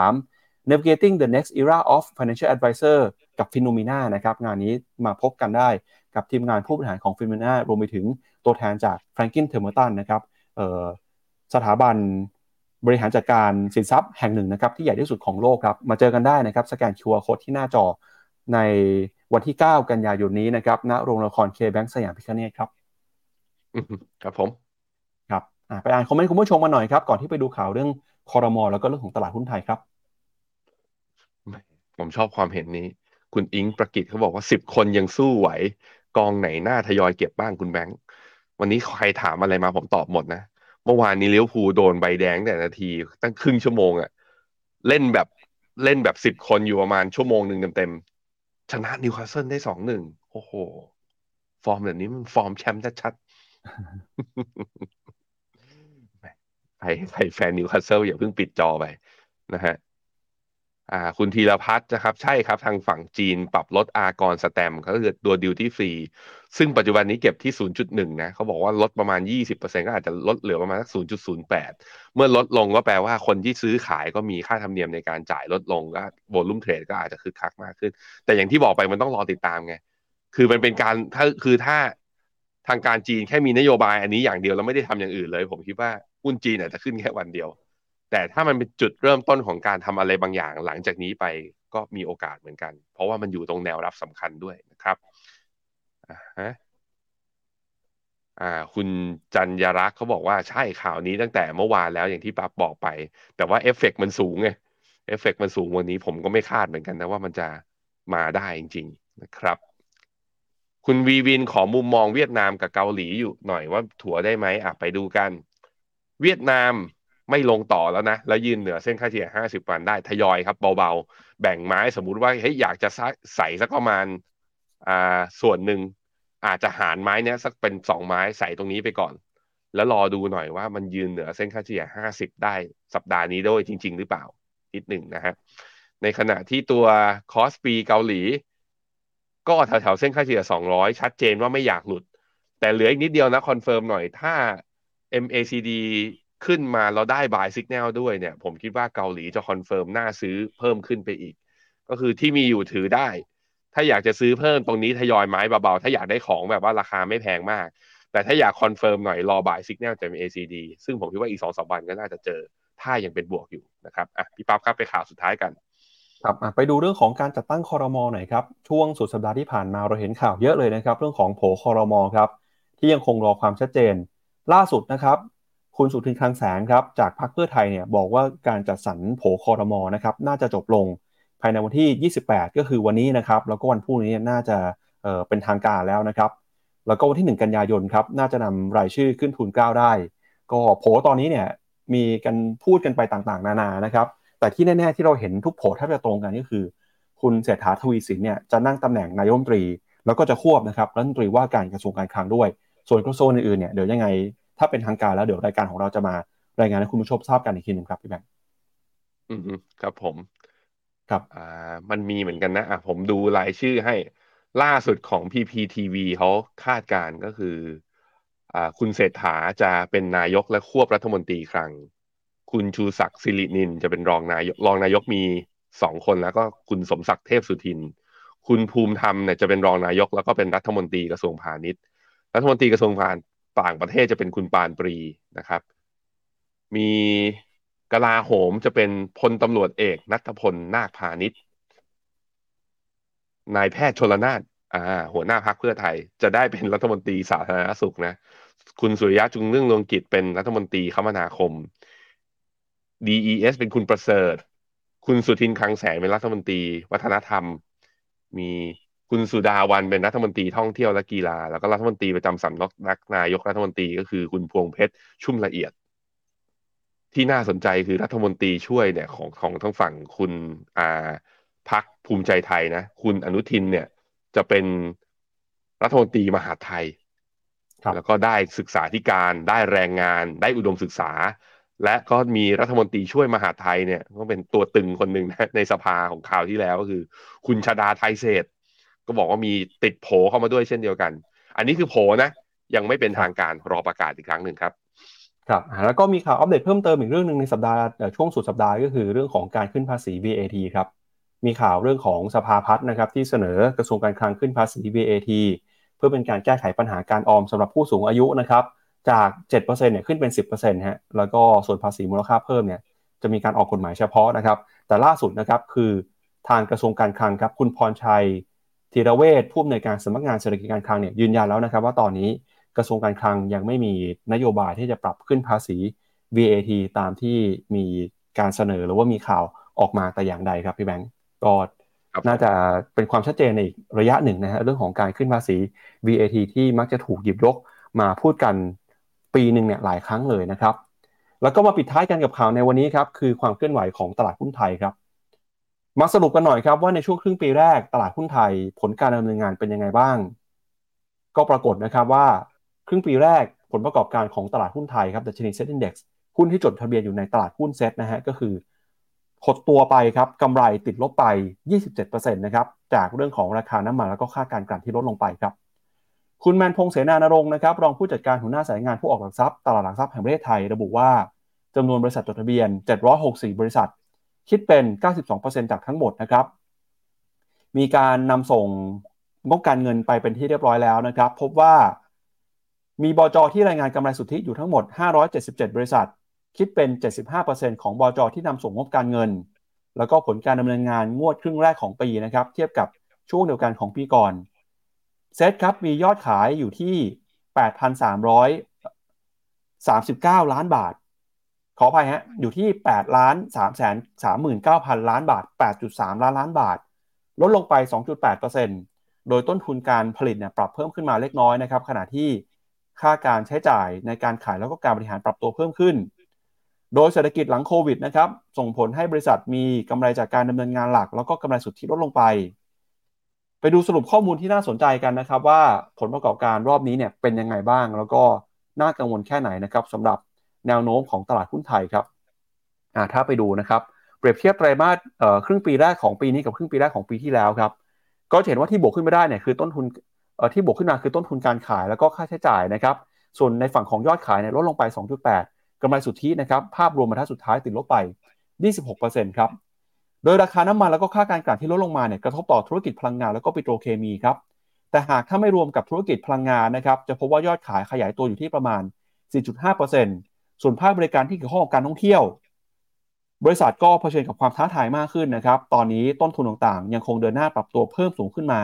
2023 Navigating the Next Era of Financial Advisor กับ Phenomena นะครับงานนี้มาพบกันได้กับทีมงานผู้บริหารของ Phenomena รวมไปถึงตัวแทนจาก Franklin Templeton นะครับสถาบัน บริหารจัดการสินทรัพย์แห่งหนึ่งนะครับที่ใหญ่ที่สุดของโลกครับมาเจอกันได้นะครับสแกน QR Code ที่หน้าจอในวันที่ 9 กันยายนนี้นะครับณโรงละครเคแบงค์สยามพิคเนตครับอือฮึครับผมครับอะไปอ่านคอมเมนต์คุณผู้ชมมาหน่อยครับ ก่อนที่ไปดูข่าวเรื่องคอรมอแล้วก็เรื่องของตลาดหุ้นไทยครับผมชอบความเห็นนี้ คุณอิงประกิตเขาบอกว่าสิบคนยังสู้ไหว กองไหนน่าทยอยเก็บบ้างคุณแบงค์วันนี้ใครถามอะไรมาผมตอบหมดนะ เมื่อวานนี้ลิเวอร์พูลโดนใบแดงแต่นาที ตั้งครึ่งชั่วโมงอะเล่นแบบเล่นแบบสิบคนอยู่ประมาณชั่วโมงหนึ่งเต็มๆชนะนิวคาสเซิลได้สองหนึ่งโอ้โห ฟอร์มแบบนี้มันฟอร์มแชมป์ชัดๆใครใครแฟนนิวคาสเซิลอย่าเพิ่งปิดจอไปนะฮะอ่า คุณธีรพัฒน์นะครับ ใช่ครับ ทางฝั่งจีนปรับลดอากรสแตมก็คือตัว duty fee ซึ่งปัจจุบันนี้เก็บที่ 0.1 นะเขาบอกว่าลดประมาณ 20%ก็อาจจะลดเหลือประมาณสัก0.08 เมื่อลดลงก็แปลว่าคนที่ซื้อขายก็มีค่าธรรมเนียมในการจ่ายลดลงก็โวลุ่มเทรดก็อาจจะคึกคักมากขึ้น แต่อย่างที่บอกไปมันต้องรอติดตามไง คือมันเป็นการถ้าคือถ้าทางการจีนแค่มีนโยบายอันนี้อย่างเดียวแล้วไม่ได้ทำอย่างอื่นเลย ผมคิดว่าหุ้นจีนอาจจะขึ้นแค่วันเดียว แต่ถ้ามันเป็นจุดเริ่มต้นของการทำอะไรบางอย่างหลังจากนี้ไปก็มีโอกาสเหมือนกัน เพราะว่ามันอยู่ตรงแนวรับสำคัญด้วยนะครับ อ่าฮะ อ่า คุณจันยรักษ์เขาบอกว่าใช่ข่าวนี้ตั้งแต่เมื่อวานแล้วอย่างที่ปั๊บบอกไป แต่ว่าเอฟเฟกมันสูงไงเอฟเฟกมันสูงวันนี้ผมก็ไม่คาดเหมือนกันนะว่ามันจะมาได้จริง ๆ นะครับ คุณวีวินขอมุมมองเวียดนามกับเกาหลีอยู่หน่อยว่าถัวได้ไหมอะไปดูกัน เวียดนามไม่ลงต่อแล้วนะ แล้วยืนเหนือเส้นค่าเฉลี่ย 50 วันได้ทยอยครับเบาๆ แบ่งไม้สมมุติว่าเฮ้ยอยากจะใส่สักประมาณอ่าส่วนหนึ่ง อาจจะหารไม้เนี้ยสักเป็นสองไม้ใส่ตรงนี้ไปก่อน แล้วรอดูหน่อยว่ามันยืนเหนือเส้นค่าเฉลี่ย 50 ได้สัปดาห์นี้ด้วยจริง ๆ หรือเปล่านิดหนึ่งนะฮะในขณะที่ตัว KOSPI เกาหลี ก็แถวๆเส้นค่าเฉลี่ย 200 ชัดเจนว่าไม่อยากหลุด แต่เหลืออีกนิดเดียวนะ confirm หน่อยถ้า MACD ขึ้นมาเราได้ buy signal ด้วยเนี่ย ผมคิดว่าเกาหลีจะ confirm น่าซื้อเพิ่มขึ้นไปอีก ก็คือที่มีอยู่ถือได้ ถ้าอยากจะซื้อเพิ่มตรงนี้ทยอยไม้เบาๆ ถ้าอยากได้ของแบบว่าราคาไม่แพงมาก แต่ถ้าอยาก confirm หน่อยรอ buy signal จาก MACD ซึ่งผมคิดว่าอีกสองสามวันก็น่าจะเจอ ถ้ายังเป็นบวกอยู่นะครับอะพี่ปั๊บครับไปข่าวสุดท้ายกันครับไปดูเรื่องของการจัดตั้งคอรมอหน่อยครับ ช่วงสุดสัปดาห์ที่ผ่านมาเราเห็นข่าวเยอะเลยนะครับ เรื่องของโผคอรมอครับที่ยังคงรอความชัดเจน ล่าสุดนะครับ คุณสุทินคลังแสงครับจากพรรคเพื่อไทยเนี่ยบอกว่าการจัดสรรโผคอรมอนะครับน่าจะจบลง ภายในวันที่ 28 ก็คือวันนี้นะครับ แล้วก็วันพรุ่งนี้น่าจะเเป็นทางการแล้วนะครับ แล้วก็วันที่ 1 กันยายนครับ น่าจะนำรายชื่อขึ้นทุนเกล้าได้ ก็โผตอนนี้เนี่ยมีกันพูดกันไปต่างๆ นานานะครับ แต่ที่แน่ ๆ ที่เราเห็นทุกโผแทบจะตรงกันก็คือ คุณเศรษฐาทวีสินเนี่ยจะนั่งตำแหน่งนายมนตรี แล้วก็จะควบนะครับรัฐมนตรีว่าการกระทรวงการคลังด้วย ส่วนกระทรวงอื่นๆเนี่ยเดี๋ยวยังไงถ้าเป็นทางการแล้วเดี๋ยวรายการของเราจะมารายงานให้คุณผู้ชมทราบกันอีกทีหนึ่งครับพี่แบงค์อืมครับผม ครับอ่ามันมีเหมือนกันนะอะผมดูรายชื่อให้ล่าสุดของ PPTV เขาคาดการณ์ก็คืออ่าคุณเศรษฐาจะเป็นนายกและควบรัฐมนตรีคลังคุณชูศักดิ์สิรินินจะเป็นรองนายกรองนายกมีสองคนแล้วก็คุณสมศักดิ์เทพสุทิน คุณภูมิธรรมเนี่ยจะเป็นรองนายกแล้วก็เป็นรัฐมนตรีกระทรวงพาณิชย์ รัฐมนตรีกระทรวงพาณิชย์ต่างประเทศจะเป็นคุณปานปรีนะครับ มี กลาโหมจะเป็นพลตำรวจเอกนัทพลนาคพาณิชย์นายแพทย์ชลนานอ่า หัวหน้าพักเพื่อไทย จะได้เป็นรัฐมนตรีสาธารณสุขนะ คุณสุริยะจุงเรื่องรวงกิจเป็นรัฐมนตรีคมนาคม DES เป็นคุณประเสริฐ คุณสุทินคลังแสงเป็นรัฐมนตรี วัฒนธรรม มีคุณสุดาวันเป็นรัฐมนตรีท่องเที่ยวและกีฬา แล้วก็รัฐมนตรีประจำสำนักนายกรัฐมนตรีก็คือคุณพวงเพชรชุ่มละเอียด ที่น่าสนใจคือรัฐมนตรีช่วยเนี่ยของของทั้งฝั่งคุณอ่าพักภูมิใจไทยนะ คุณอนุทินเนี่ยจะเป็นรัฐมนตรีมหาไทย แล้วก็ได้ศึกษาธิการได้แรงงาน ได้อุดมศึกษา และก็มีรัฐมนตรีช่วยมหาไทยเนี่ยก็เป็นตัวตึงคนหนึ่งนะในสภาของข่าวที่แล้วก็คือ คุณชาดาไทยเศษ ก็บอกว่ามีติดโผเข้ามาด้วยเช่นเดียวกัน อันนี้คือโผนะยังไม่เป็นทางการรอประกาศอีกครั้งหนึ่งครับ ครับแล้วก็มีข่าวอัปเดตเพิ่มเติมอีกเรื่องหนึ่งในสัปดาห์ช่วงสุดสัปดาห์ก็คือเรื่องของการขึ้นภาษี VAT ครับมีข่าวเรื่องของสภาพัฒน์นะครับที่เสนอกระทรวงการคลังขึ้นภาษี VAT เพื่อเป็นการแก้ไขปัญหาการออมสำหรับผู้สูงอายุนะครับจาก 7%เนี่ยขึ้นเป็น 10%ฮะแล้วก็ส่วนภาษีมูลค่าเพิ่มเนี่ยจะมีการออกกฎหมายเฉพาะนะครับแต่ล่าสุดนะครับคือทางกระทรวงการคลังครับคุณพรชัยธีรเวชผู้อำนวยการสำนักงานเศรษฐกิจการคลังเนี่ยยืนยันแล้วนะครับว่าตอนนี้ กระทรวงการคลังยังไม่มีนโยบายที่จะปรับขึ้นภาษี VAT ตามที่มีการเสนอหรือว่ามีข่าวออกมาแต่อย่างใดครับพี่แบงก์ก็น่าจะเป็นความชัดเจนในอีกระยะหนึ่งนะฮะเรื่องของการขึ้นภาษี VAT ที่มักจะถูกหยิบยกมาพูดกันปีหนึ่งเนี่ยหลายครั้งเลยนะครับ แล้วก็มาปิดท้ายกันกับข่าวในวันนี้ครับคือความเคลื่อนไหวของตลาดหุ้นไทยครับ มาสรุปกันหน่อยครับว่าในช่วงครึ่งปีแรกตลาดหุ้นไทยผลการดำเนินงานเป็นยังไงบ้าง ก็ปรากฏนะครับว่า ครึ่งปีแรกผลประกอบการของตลาดหุ้นไทยครับดัชนีเซ็ตอินดี x หุ้นที่จดทะเบียนอยู่ในตลาดหุ้นเซ็ตนะฮะก็คือหดตัวไปครับกำไรติดลบไป 27%นะครับจากเรื่องของราคาน้ำมันแล้วก็ค่าการกลั่นที่ลดลงไปครับ คุณแมนพงษ์เสนานรงค์นะครับรองผู้จัดการหัวหน้าสายงานผู้ออกหลักทรัพย์ตลาดหลักทรัพย์แห่งประเทศไทยระบุว่าจำนวนบริษัทจดทะเบียน 764 บริษัท คิดเป็น 92%จากทั้งหมดนะครับ มีการนำส่งงบการเงินไปเป็นที่เรียบร้อยแล้วนะครับ พบว่า มีบจที่รายงานกำไรสุทธิอยู่ทั้งหมด 577 บริษัท คิดเป็น 75%ของบจที่นำส่งงบการเงิน แล้วก็ผลการดำเนินงานงวดครึ่งแรกของปีนะครับ เทียบกับช่วงเดียวกันของปีก่อนเซตครับมียอดขายอยู่ที่ 8,339 ล้านบาท ขออภัยฮะ อยู่ที่8ล้าน3 3 9 0 0 0 ล้านบาท 8.3 ล้านล้านบาท ลดลงไป 2.8%โดยต้นทุนการผลิตเนี่ยปรับเพิ่มขึ้นมาเล็กน้อยนะครับ ขณะที่ ค่าการใช้จ่ายในการขายแล้วก็การบริหารปรับตัวเพิ่มขึ้น โดยเศรษฐกิจหลังโควิดนะครับส่งผลให้บริษัทมีกำไรจากการดำเนินงานหลัก แล้วก็กำไรสุทธิลดลงไป ไปดูสรุปข้อมูลที่น่าสนใจกันนะครับ ว่าผลประกอบการรอบนี้เนี่ยเป็นยังไงบ้าง แล้วก็น่ากังวลแค่ไหนนะครับสำหรับแนวโน้มของตลาดหุ้นไทยครับถ้าไปดูนะครับเปรียบเทียบไตรมาสครึ่งปีแรกของปีนี้กับครึ่งปีแรกของปีที่แล้วครับก็เห็นว่าที่บวกขึ้นไม่ได้เนี่ยคือต้นทุน ที่บวกขึ้นมาคือต้นทุนการขายแล้วก็ค่าใช้จ่ายนะครับ ส่วนในฝั่งของยอดขายเนี่ยลดลงไป 2.8 กำไรสุทธินะครับ ภาพรวมมาทัดสุดท้ายติดลบไป 26%ครับ โดยราคาน้ำมันแล้วก็ค่าการกลั่นที่ลดลงมาเนี่ยกระทบต่อธุรกิจพลังงานแล้วก็ปิโตรเคมีครับ แต่หากถ้าไม่รวมกับธุรกิจพลังงานนะครับ จะพบว่ายอดขายขยายตัวอยู่ที่ประมาณ 4.5%ส่วนภาคบริการที่เกี่ยวข้องกับการท่องเที่ยว บริษัทก็เผชิญกับความท้าทายมากขึ้นนะครับ ตอนนี้ต้นทุนต่างๆ ยังคงเดินหน้าปรับตัวเพิ่มสูงขึ้นมา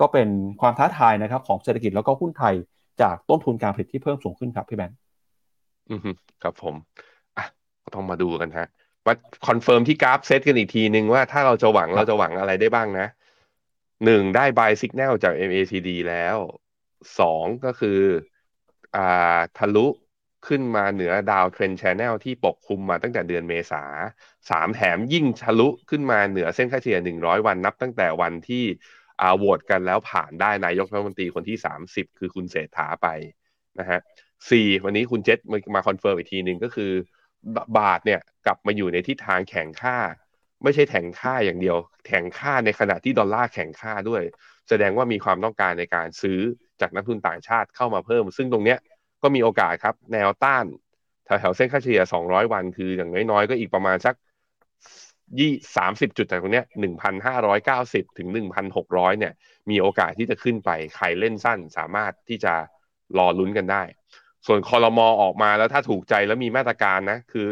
ก็เป็นความท้าทายนะครับของเศรษฐกิจแล้วก็หุ้นไทยจากต้นทุนการผลิตที่เพิ่มสูงขึ้นครับพี่แบงค์อืมครับผมอะต้องมาดูกันฮะว่า confirm ที่กราฟเซตกันอีกทีนึงว่าถ้าเราจะหวังเราจะหวังอะไรได้บ้างนะหนึ่งได้ buy signal จาก MACD แล้วสองก็คืออ่าทะลุขึ้นมาเหนือ downtrend channel ที่ปกคลุมมาตั้งแต่เดือนเมษาสามแถมยิ่งทะลุขึ้นมาเหนือเส้นค่าเฉลี่ยหนึ่งร้อยวันนับตั้งแต่วันที่ อาโหวตกันแล้วผ่านได้นายกรัฐมนตรีคนที่ 30 คือคุณเศรษฐาไปนะฮะสี่วันนี้คุณเจษมา confirm อีกทีหนึ่งก็คือบาทเนี่ยกลับมาอยู่ในทิศทางแข็งค่า ไม่ใช่แข็งค่าอย่างเดียว แข็งค่าในขณะที่ดอลลาร์แข็งค่าด้วย แสดงว่ามีความต้องการในการซื้อจากนักลงทุนต่างชาติเข้ามาเพิ่ม ซึ่งตรงเนี้ยก็มีโอกาสครับแนวต้านแถวๆเส้นค่าเฉลี่ย200 วันคืออย่างน้อยๆ ก็อีกประมาณสัก ยี่สามสิบจุดจากตรงเนี้ยหนึ่งพันห้าร้อยเก้าสิบถึงหนึ่งพันหกร้อยเนี่ย มีโอกาสที่จะขึ้นไปใครเล่นสั้นสามารถที่จะรอลุ้นกันได้ ส่วนคอรมอออกมาแล้วถ้าถูกใจแล้วมีมาตรการนะ คือ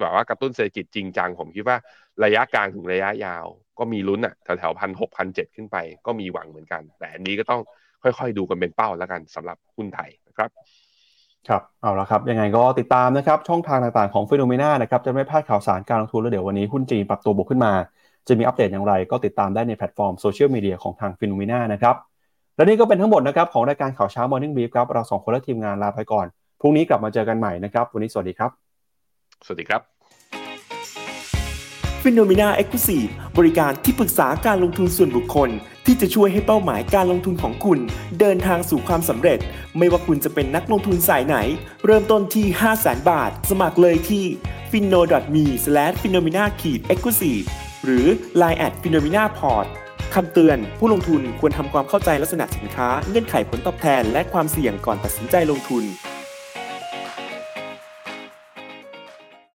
แบบว่ากระตุ้นเศรษฐกิจจริงจัง ผมคิดว่าระยะกลางถึงระยะยาว ก็มีลุ้นอะแถวๆพันหกพันเจ็ดขึ้นไป ก็มีหวังเหมือนกัน แต่อันนี้ก็ต้องค่อยๆ ดูกันเป็นเป้าแล้วกันสำหรับหุ้นไทยนะครับ ครับเอาละครับ ยังไงก็ติดตามนะครับ ช่องทางต่างๆของฟิโนเมนานะครับ จะไม่พลาดข่าวสารการลงทุนแล้วเดี๋ยววันนี้หุ้นจีนปรับตัวบวกขึ้นมา จะมีอัปเดตอย่างไร ก็ติดตามได้ในแพลตฟอร์มโซเชียลมีเดียของทาง FINNOMENA นะครับ และนี่ก็เป็นทั้งหมดนะครับของรายการข่าวเช้า Morning Brief ครับ เราสองคนและทีมงานลาไปก่อน พรุ่งนี้กลับมาเจอกันใหม่นะครับ วันนี้สวัสดีครับ สวัสดีครับ f i n o m e n a e x c l u s i v e บริการที่ปรึกษาการลงทุนส่วนบุคคล ที่จะช่วยให้เป้าหมายการลงทุนของคุณ เดินทางสู่ความสำเร็จ ไม่ว่าคุณจะเป็นนักลงทุนสายไหน เริ่มต้นที่ 5 0 0 0 0 0บาท สมัครเลยที่ f i n o m e f i n o m e n a e x c l u s i v e หรือ line at f i n o m e n a p o r t คำเตือน ผู้ลงทุนควรทำความเข้าใจลักษณะสินค้า เงื่อนไขผลตอบแทน และความเสี่ยงก่อนตัดสินใจลงทุน